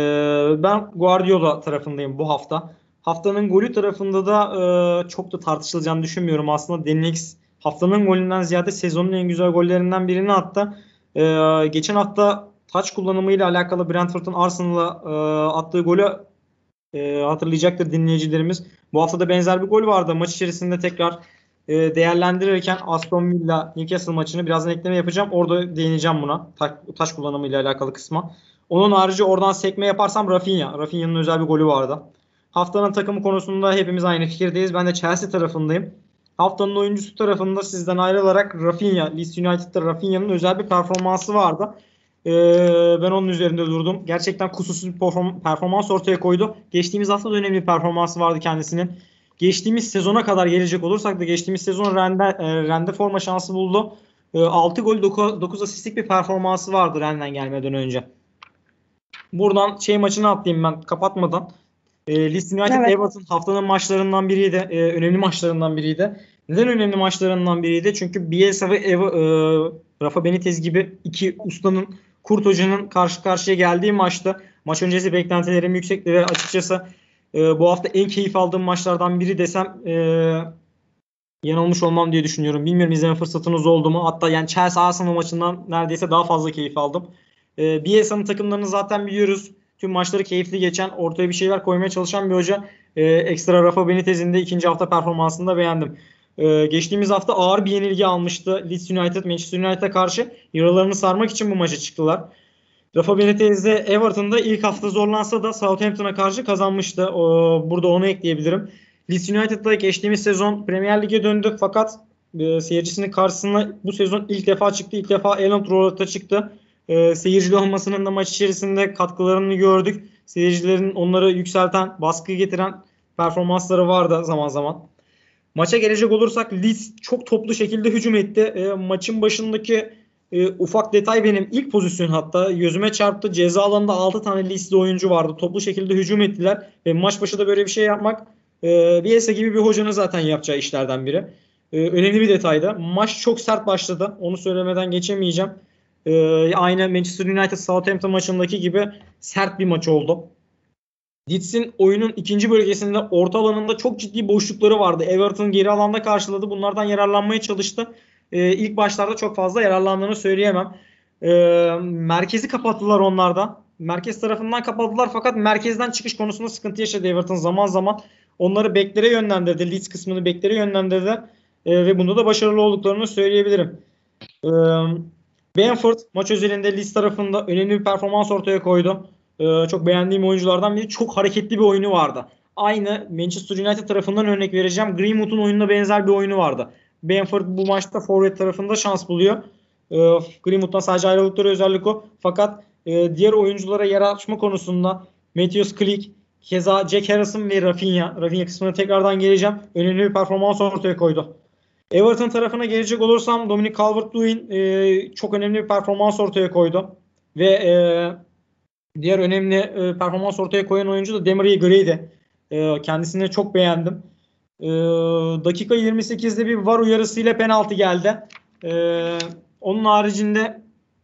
ben Guardiola tarafındayım bu hafta. Haftanın golü tarafında da e, çok da tartışılacağını düşünmüyorum. Aslında Denix haftanın golünden ziyade sezonun en güzel gollerinden birini attı. E, geçen hafta taç kullanımıyla alakalı Brentford'un Arsenal'a e, attığı golü e, hatırlayacaktır dinleyicilerimiz. Bu hafta da benzer bir gol vardı. Maç içerisinde tekrar e, değerlendirirken Aston Villa Newcastle maçını birazdan ekleme yapacağım. Orada değineceğim buna. Taç, taç kullanımıyla alakalı kısma. Onun harici oradan sekme yaparsam Rafinha. Rafinha'nın özel bir golü vardı. Haftanın takımı konusunda hepimiz aynı fikirdeyiz. Ben de Chelsea tarafındayım. Haftanın oyuncusu tarafında sizden ayrılarak Rafinha, Leeds United'da Rafinha'nın özel bir performansı vardı. Ee, ben onun üzerinde durdum. Gerçekten kusursuz bir performans ortaya koydu. Geçtiğimiz hafta da önemli bir performansı vardı kendisinin. geçtiğimiz sezona kadar gelecek olursak da geçtiğimiz sezon Rende, e, Rende forma şansı buldu. E, 6 gol 9, 9 asistlik bir performansı vardı Ren'den gelmeden önce. Buradan şey maçını atlayayım ben kapatmadan. E, Leeds United evet. Everton haftanın maçlarından biriydi. E, önemli maçlarından biriydi. Neden önemli maçlarından biriydi? Çünkü Bielsa ve Eva, e, Rafa Benitez gibi iki ustanın Kurt Hoca'nın karşı karşıya geldiği maçta maç öncesi beklentilerim yüksekti ve açıkçası e, bu hafta en keyif aldığım maçlardan biri desem e, yanılmış olmam diye düşünüyorum. Bilmiyorum izleme fırsatınız oldu mu? Hatta yani Chelsea Arsenal maçından neredeyse daha fazla keyif aldım. E, Bielsa'nın takımlarını zaten biliyoruz. Tüm maçları keyifli geçen, ortaya bir şeyler koymaya çalışan bir hoca. E, ekstra Rafa Benitez'in de ikinci hafta performansını da beğendim. Ee, geçtiğimiz hafta ağır bir yenilgi almıştı Leeds United, Manchester United'a karşı. Yaralarını sarmak için bu maça çıktılar. Rafa Benitez de Everton'da ilk hafta zorlansa da Southampton'a karşı kazanmıştı. O, burada onu ekleyebilirim. Leeds United'da geçtiğimiz sezon Premier Lig'e döndü fakat e, seyircisinin karşısına bu sezon ilk defa çıktı. İlk defa Elland Road'a çıktı. E, seyircili olmasının da maç içerisinde katkılarını gördük. Seyircilerin onları yükselten, baskı getiren performansları vardı zaman zaman. Maça gelecek olursak Leeds çok toplu şekilde hücum etti. E, maçın başındaki e, ufak detay benim ilk pozisyon hatta gözüme çarptı. Ceza alanında 6 tane Leeds'li oyuncu vardı. Toplu şekilde hücum ettiler ve maç başı da böyle bir şey yapmak e, Bielsa gibi bir hocanın zaten yapacağı işlerden biri. E, önemli bir detaydı. Maç çok sert başladı. Onu söylemeden geçemeyeceğim. E, aynı Manchester United Southampton maçındaki gibi sert bir maç oldu. Leeds'in oyunun ikinci bölgesinde orta alanında çok ciddi boşlukları vardı. Everton geri alanda karşıladı. Bunlardan yararlanmaya çalıştı. Ee, ilk başlarda çok fazla yararlandığını söyleyemem. Ee, merkezi kapattılar onlardan. Merkez tarafından kapattılar fakat merkezden çıkış konusunda sıkıntı yaşadı Everton zaman zaman. Onları beklere yönlendirdi. Leeds kısmını beklere yönlendirdi. Ee, ve bunda da başarılı olduklarını söyleyebilirim. Ee, Benford maç özelinde Leeds tarafında önemli bir performans ortaya koydu. Ee, çok beğendiğim oyunculardan biri. Çok hareketli bir oyunu vardı. Aynı Manchester United tarafından örnek vereceğim. Greenwood'un oyununa benzer bir oyunu vardı. Benford bu maçta forvet tarafında şans buluyor. E, Greenwood'dan sadece ayrıldıkları özellik o. Fakat e, diğer oyunculara yer açma konusunda Matthews Klick, keza Jack Harrison ve Rafinha. Rafinha kısmına tekrardan geleceğim. Önemli bir performans ortaya koydu. Everton tarafına gelecek olursam Dominic Calvert-Lewin e, çok önemli bir performans ortaya koydu. Ve e, Diğer önemli e, performans ortaya koyan oyuncu da Demarie Gray'di. E, kendisini çok beğendim. E, dakika 28'de bir var uyarısıyla penaltı geldi. E, onun haricinde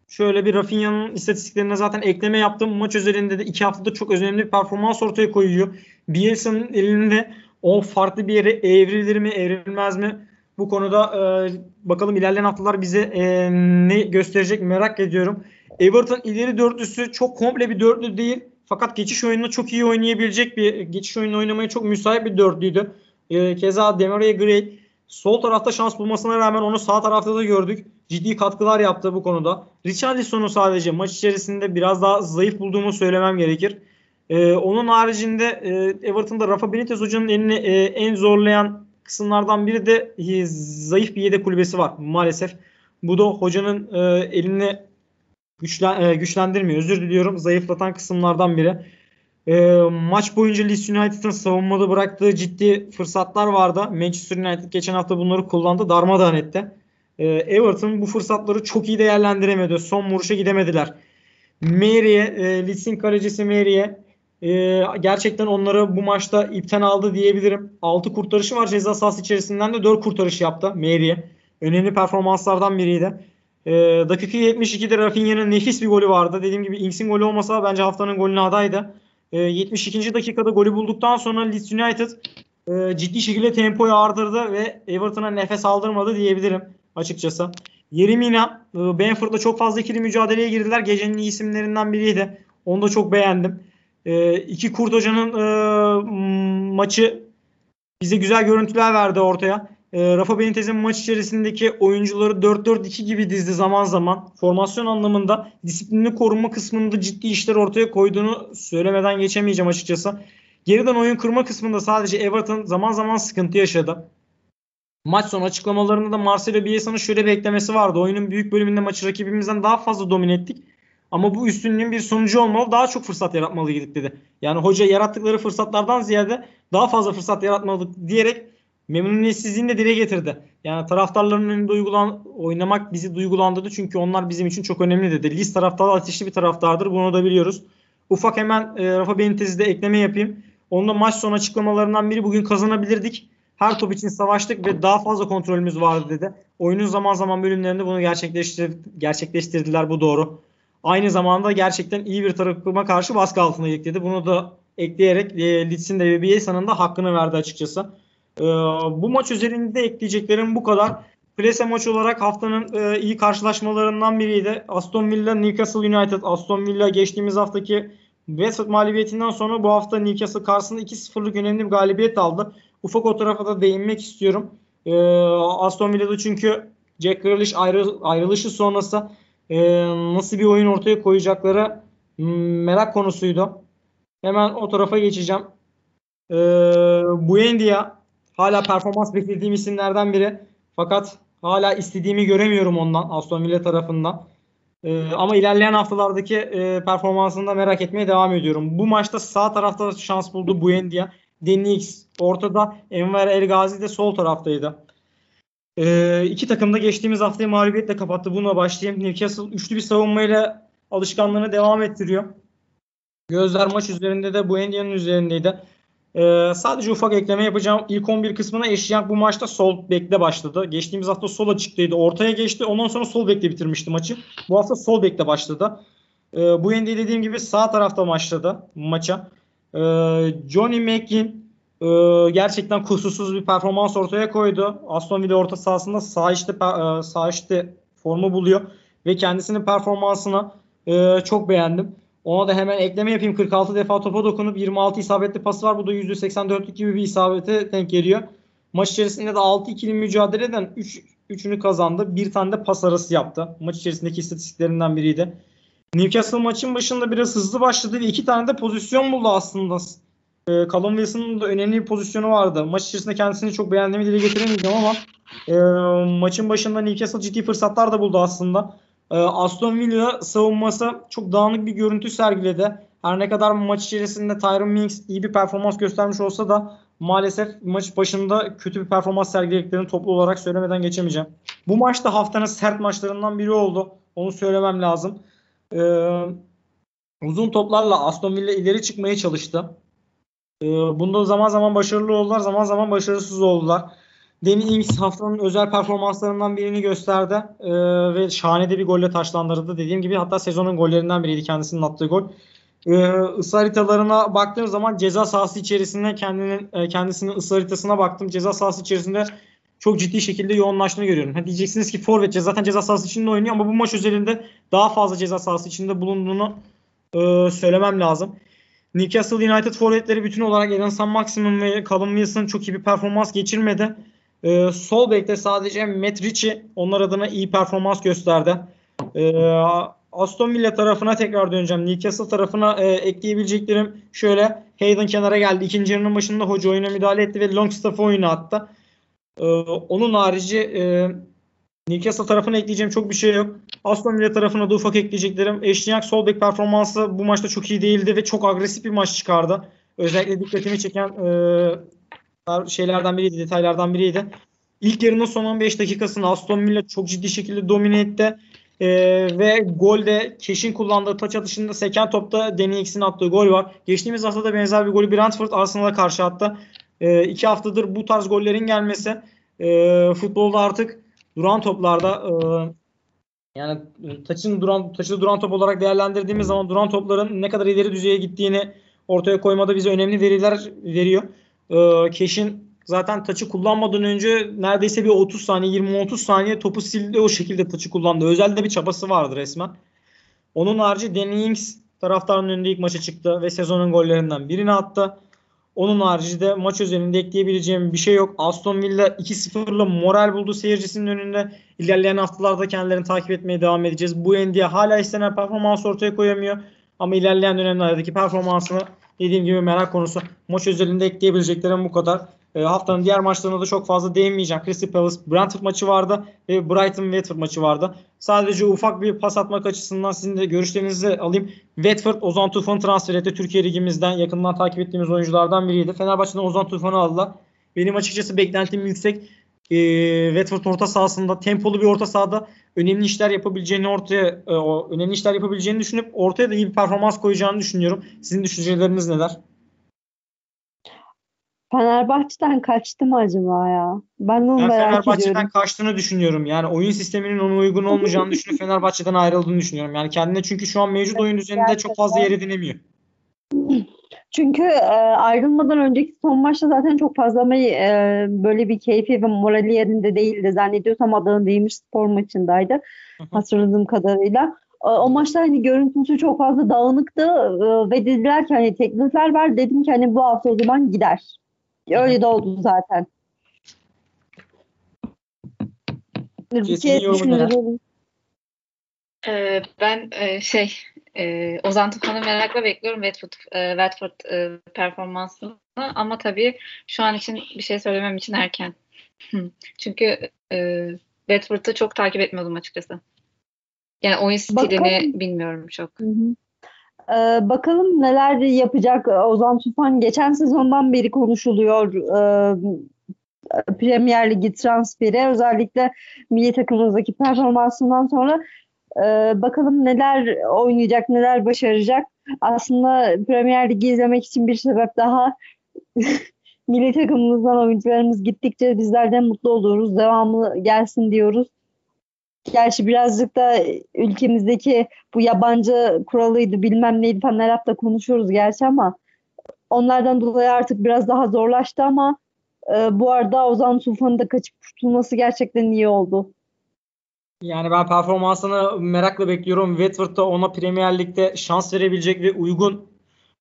şöyle bir Rafinha'nın istatistiklerine zaten ekleme yaptım. Maç özelinde de iki haftada çok önemli bir performans ortaya koyuyor. Bielsa'nın elinde o farklı bir yere evrilir mi evrilmez mi? Bu konuda e, bakalım ilerleyen haftalar bize e, ne gösterecek merak ediyorum. Everton ileri dörtlüsü çok komple bir dörtlü değil. Fakat geçiş oyununu çok iyi oynayabilecek bir geçiş oyunu oynamaya çok müsait bir dörtlüydü. E, keza Demaria Gray sol tarafta şans bulmasına rağmen onu sağ tarafta da gördük. Ciddi katkılar yaptı bu konuda. Richarlison'u sadece maç içerisinde biraz daha zayıf bulduğumu söylemem gerekir. E, onun haricinde e, Everton'da Rafa Benitez hocanın elini e, en zorlayan kısımlardan biri de zayıf bir yedek kulübesi var maalesef. Bu da hocanın e, elini güçlen, e, güçlendirmiyor. Özür diliyorum. Zayıflatan kısımlardan biri. E, maç boyunca Leeds United'ın savunmada bıraktığı ciddi fırsatlar vardı. Manchester United geçen hafta bunları kullandı. Darmadağın etti. E, Everton bu fırsatları çok iyi değerlendiremedi. Son vuruşa gidemediler. Mary'e, e, Leeds'in kalecisi Mary'e e, gerçekten onları bu maçta ipten aldı diyebilirim. 6 kurtarışı var ceza sahası içerisinden de 4 kurtarış yaptı Mary'e. Önemli performanslardan biriydi. E, dakika 72'de Rafinha'nın nefis bir golü vardı. Dediğim gibi Inks'in golü olmasa bence haftanın golüne adaydı. E, ee, 72. dakikada golü bulduktan sonra Leeds United e, ciddi şekilde tempoyu artırdı ve Everton'a nefes aldırmadı diyebilirim açıkçası. Yerimina, e, Benford'la çok fazla ikili mücadeleye girdiler. Gecenin iyi isimlerinden biriydi. Onu da çok beğendim. E, iki Kurt Hoca'nın e, maçı bize güzel görüntüler verdi ortaya. E, Rafa Benitez'in maç içerisindeki oyuncuları 4-4-2 gibi dizdi zaman zaman. Formasyon anlamında disiplinini korunma kısmında ciddi işler ortaya koyduğunu söylemeden geçemeyeceğim açıkçası. Geriden oyun kırma kısmında sadece Everton zaman zaman sıkıntı yaşadı. Maç sonu açıklamalarında da Marcelo Bielsa'nın şöyle bir eklemesi vardı. Oyunun büyük bölümünde maçı rakibimizden daha fazla domine ettik. Ama bu üstünlüğün bir sonucu olmalı. Daha çok fırsat yaratmalıydık dedi. Yani hoca yarattıkları fırsatlardan ziyade daha fazla fırsat yaratmalıydık diyerek memnuniyetsizliğini de dile getirdi. Yani taraftarların önünde uygulan, oynamak bizi duygulandırdı. Çünkü onlar bizim için çok önemli dedi. Lis taraftarı ateşli bir taraftardır. Bunu da biliyoruz. Ufak hemen e, Rafa Benitez'de ekleme yapayım. Onun da maç sonu açıklamalarından biri bugün kazanabilirdik. Her top için savaştık ve daha fazla kontrolümüz vardı dedi. Oyunun zaman zaman bölümlerinde bunu gerçekleştir gerçekleştirdiler. Bu doğru. Aynı zamanda gerçekten iyi bir takıma karşı baskı altına dedi. Bunu da ekleyerek e, Leeds'in de Bielsa'nın da hakkını verdi açıkçası. E, bu maç üzerinde ekleyeceklerim bu kadar. Plese maç olarak haftanın e, iyi karşılaşmalarından biriydi. Aston Villa Newcastle United. Aston Villa geçtiğimiz haftaki West mağlubiyetinden sonra bu hafta Newcastle karşısında 2-0'lık önemli bir galibiyet aldı. Ufak o tarafa da değinmek istiyorum. E, Aston Villa'da çünkü Jack Grealish ayrı, ayrılışı sonrası e, nasıl bir oyun ortaya koyacakları merak konusuydu. Hemen o tarafa geçeceğim. E, Buendia hala performans beklediğim isimlerden biri. Fakat hala istediğimi göremiyorum ondan Aston Villa tarafından. Ee, ama ilerleyen haftalardaki e, performansını da merak etmeye devam ediyorum. Bu maçta sağ tarafta şans buldu Buendia. Denix ortada. Enver El Gazi de sol taraftaydı. Ee, iki takım da geçtiğimiz haftayı mağlubiyetle kapattı. Bununla başlayayım. Newcastle üçlü bir savunmayla alışkanlığını devam ettiriyor. Gözler maç üzerinde de Buendia'nın üzerindeydi. Ee, sadece ufak ekleme yapacağım. İlk 11 kısmına eşleyen bu maçta sol bekle başladı. Geçtiğimiz hafta sol açıktaydı. Ortaya geçti. Ondan sonra sol bekle bitirmişti maçı. Bu hafta sol bekle başladı. Ee, bu Endi dediğim gibi sağ tarafta başladı maça. Ee, Johnny McGinn e, gerçekten kusursuz bir performans ortaya koydu. Aston Villa orta sahasında sağ işte, e, sağ işte formu buluyor. Ve kendisinin performansını e, çok beğendim. Ona da hemen ekleme yapayım. 46 defa topa dokunup 26 isabetli pası var. Bu da %84'lük gibi bir isabete denk geliyor. Maç içerisinde de 6 ikili mücadeleden 3 üçünü kazandı. Bir tane de pas arası yaptı. Maç içerisindeki istatistiklerinden biriydi. Newcastle maçın başında biraz hızlı başladı ve iki tane de pozisyon buldu aslında. E, Callum Wilson'ın da önemli bir pozisyonu vardı. Maç içerisinde kendisini çok beğendiğimi dile getiremeyeceğim ama e, maçın başında Newcastle ciddi fırsatlar da buldu aslında. Ee, Aston Villa savunması çok dağınık bir görüntü sergiledi. Her ne kadar maç içerisinde Tyron Mings iyi bir performans göstermiş olsa da maalesef maç başında kötü bir performans sergilediklerini toplu olarak söylemeden geçemeyeceğim. Bu maç da haftanın sert maçlarından biri oldu. Onu söylemem lazım. Ee, uzun toplarla Aston Villa ileri çıkmaya çalıştı. Ee, bunda zaman zaman başarılı oldular, zaman zaman başarısız oldular. Danny Ings haftanın özel performanslarından birini gösterdi ee, ve şahane de bir golle taşlandırdı. Dediğim gibi hatta sezonun gollerinden biriydi kendisinin attığı gol. Ee, ısı haritalarına baktığım zaman ceza sahası içerisinde kendinin e, kendisinin ısı haritasına baktım. Ceza sahası içerisinde çok ciddi şekilde yoğunlaştığını görüyorum. Ha diyeceksiniz ki forvet zaten ceza sahası içinde oynuyor ama bu maç özelinde daha fazla ceza sahası içinde bulunduğunu e, söylemem lazım. Newcastle United forvetleri bütün olarak Eden San Maximum ve Callum Wilson çok iyi bir performans geçirmedi. E, sol bekte sadece Matt Ritchie onlar adına iyi performans gösterdi. E, Aston Villa tarafına tekrar döneceğim. Newcastle tarafına e, ekleyebileceklerim şöyle. Hayden kenara geldi. İkinci yarının başında hoca oyuna müdahale etti ve Longstaff oyunu attı. E, onun harici e, Newcastle tarafına ekleyeceğim çok bir şey yok. Aston Villa tarafına da ufak ekleyeceklerim. Eşliyak sol bek performansı bu maçta çok iyi değildi ve çok agresif bir maç çıkardı. Özellikle dikkatimi çeken e, şeylerden biriydi, detaylardan biriydi. İlk yarının son 15 dakikasını Aston Villa çok ciddi şekilde domine etti. Ee, ve golde Keş'in kullandığı taç atışında seken topta Danny X'in attığı gol var. Geçtiğimiz hafta da benzer bir golü Brentford Arsenal'a karşı attı. Ee, iki haftadır bu tarz gollerin gelmesi e, futbolda artık duran toplarda e, yani taçın duran taçı duran top olarak değerlendirdiğimiz zaman duran topların ne kadar ileri düzeye gittiğini ortaya koymada bize önemli veriler veriyor e, Keş'in zaten taçı kullanmadan önce neredeyse bir 30 saniye 20-30 saniye topu sildi o şekilde taçı kullandı. Özelde bir çabası vardı resmen. Onun harici Danny Ings taraftarın önünde ilk maça çıktı ve sezonun gollerinden birini attı. Onun harici de maç özelinde ekleyebileceğim bir şey yok. Aston Villa 2-0'la moral buldu seyircisinin önünde. İlerleyen haftalarda kendilerini takip etmeye devam edeceğiz. Bu Endiye hala istenen performans ortaya koyamıyor. Ama ilerleyen dönemlerdeki performansını dediğim gibi merak konusu. Maç özelinde ekleyebileceklerim bu kadar. E, haftanın diğer maçlarına da çok fazla değinmeyeceğim. Crystal Palace Brentford maçı vardı ve Brighton Watford maçı vardı. Sadece ufak bir pas atmak açısından sizin de görüşlerinizi alayım. Watford Ozan Tufan'ı transfer etti. Türkiye Ligimizden yakından takip ettiğimiz oyunculardan biriydi. Fenerbahçe'den Ozan Tufan'ı aldılar. Benim açıkçası beklentim yüksek. E, Watford orta sahasında tempolu bir orta sahada önemli işler yapabileceğini ortaya e, önemli işler yapabileceğini düşünüp ortaya da iyi bir performans koyacağını düşünüyorum. Sizin düşünceleriniz neler? Fenerbahçe'den kaçtı mı acaba ya? Ben onu ben merak Fenerbahçe'den ediyorum. kaçtığını düşünüyorum. Yani oyun sisteminin ona uygun olmayacağını düşünüp Fenerbahçe'den ayrıldığını düşünüyorum. Yani kendine çünkü şu an mevcut oyun düzeninde çok fazla yer edinemiyor. Çünkü e, ayrılmadan önceki son maçta zaten çok fazla e, böyle bir keyfi ve morali yerinde değildi. Zannediyorsam Adana Demir spor maçındaydı. Hatırladığım kadarıyla. E, o maçta hani görüntüsü çok fazla dağınıktı e, ve dediler ki hani teklifler var. Dedim ki hani bu hafta o zaman gider. Öyle de oldu zaten. Kesin neler? Ee, ben e, şey e, Ozan Tufan'ı merakla bekliyorum Watford, e, Watford e, performansını ama tabii şu an için bir şey söylemem için erken. Çünkü e, Watford'ı çok takip etmiyordum açıkçası. Yani oyun stilini Bakalım. bilmiyorum çok. Hı hı. Ee, bakalım neler yapacak Ozan Tufan. Geçen sezondan beri konuşuluyor e, Premier Ligi transferi. Özellikle milli takımımızdaki performansından sonra e, bakalım neler oynayacak, neler başaracak. Aslında Premier Ligi izlemek için bir sebep daha milli takımımızdan oyuncularımız gittikçe bizler de mutlu oluruz. Devamlı gelsin diyoruz. Gerçi birazcık da ülkemizdeki bu yabancı kuralıydı bilmem neydi falan her hafta konuşuyoruz gerçi ama onlardan dolayı artık biraz daha zorlaştı ama e, bu arada Ozan Tufan'ın da kaçıp kurtulması gerçekten iyi oldu. Yani ben performansını merakla bekliyorum. Watford da ona Premier Lig'de şans verebilecek ve uygun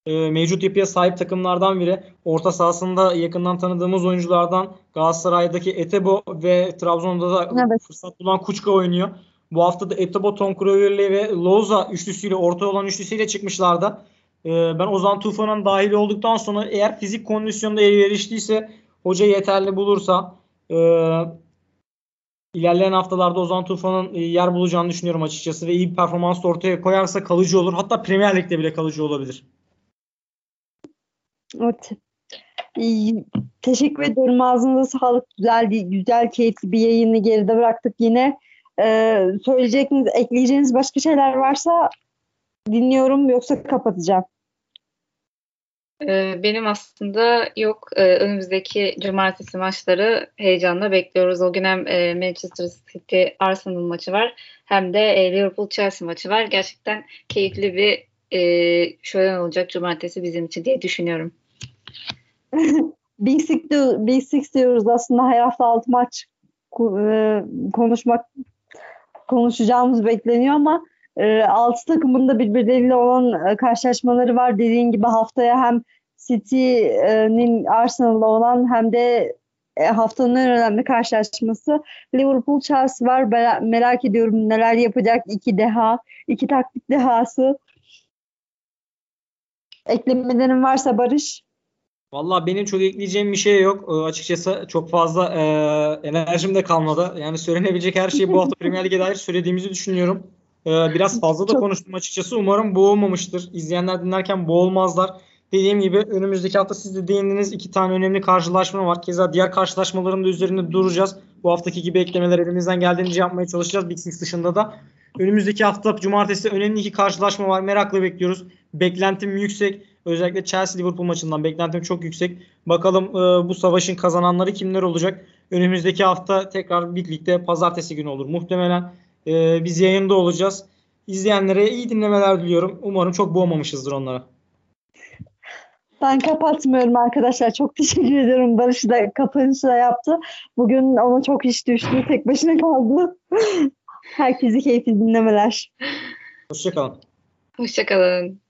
e, mevcut yapıya sahip takımlardan biri. Orta sahasında yakından tanıdığımız oyunculardan Galatasaray'daki Etebo ve Trabzon'da da Evet. fırsat bulan Kuçka oynuyor. Bu hafta da Etebo, Crowley ve Loza üçlüsüyle orta olan üçlüsüyle çıkmışlardı. E, ben Ozan Tufan'ın dahil olduktan sonra eğer fizik kondisyonda elverişliyse hoca yeterli bulursa e, ilerleyen haftalarda Ozan Tufan'ın e, yer bulacağını düşünüyorum açıkçası ve iyi bir performans ortaya koyarsa kalıcı olur. Hatta Premier Lig'de bile kalıcı olabilir. Evet. Teşekkür ediyorum. Ağzınıza sağlık. Güzel, güzel, keyifli bir yayını geride bıraktık yine. Ee, söyleyeceğiniz, ekleyeceğiniz başka şeyler varsa dinliyorum yoksa kapatacağım. Ee, benim aslında yok. Ee, önümüzdeki cumartesi maçları heyecanla bekliyoruz. O gün hem e, Manchester City Arsenal maçı var hem de e, Liverpool Chelsea maçı var. Gerçekten keyifli bir e, şölen olacak cumartesi bizim için diye düşünüyorum. Big Six, diyor- Big Six diyoruz aslında her hafta altı maç ko- e, konuşmak konuşacağımız bekleniyor ama e, altı takımın da birbirleriyle olan e, karşılaşmaları var. Dediğin gibi haftaya hem City'nin Arsenal'la olan hem de e, haftanın en önemli karşılaşması Liverpool Chelsea var. Bera- merak ediyorum neler yapacak iki deha, iki taktik dehası. Eklemelerin varsa Barış. Vallahi benim çok ekleyeceğim bir şey yok. Ee, açıkçası çok fazla e, enerjim de kalmadı. Yani söylenebilecek her şeyi bu hafta Premier Lig'e dair söylediğimizi düşünüyorum. Ee, biraz fazla da konuştum açıkçası. Umarım boğulmamıştır. İzleyenler dinlerken boğulmazlar. Dediğim gibi önümüzdeki hafta siz de değindiniz. iki tane önemli karşılaşma var. Keza diğer karşılaşmaların da üzerinde duracağız. Bu haftaki gibi eklemeler elimizden geldiğince yapmaya çalışacağız. Big Six dışında da. Önümüzdeki hafta cumartesi önemli iki karşılaşma var. Merakla bekliyoruz. Beklentim yüksek. Özellikle Chelsea Liverpool maçından beklentim çok yüksek. Bakalım e, bu savaşın kazananları kimler olacak? Önümüzdeki hafta tekrar Big Lig'de pazartesi günü olur. Muhtemelen e, biz yayında olacağız. İzleyenlere iyi dinlemeler diliyorum. Umarım çok boğmamışızdır onlara. Ben kapatmıyorum arkadaşlar. Çok teşekkür ediyorum. Barış da kapanışı da yaptı. Bugün ona çok iş düştü. Tek başına kaldı. Herkese keyifli dinlemeler. Hoşçakalın. Hoşçakalın.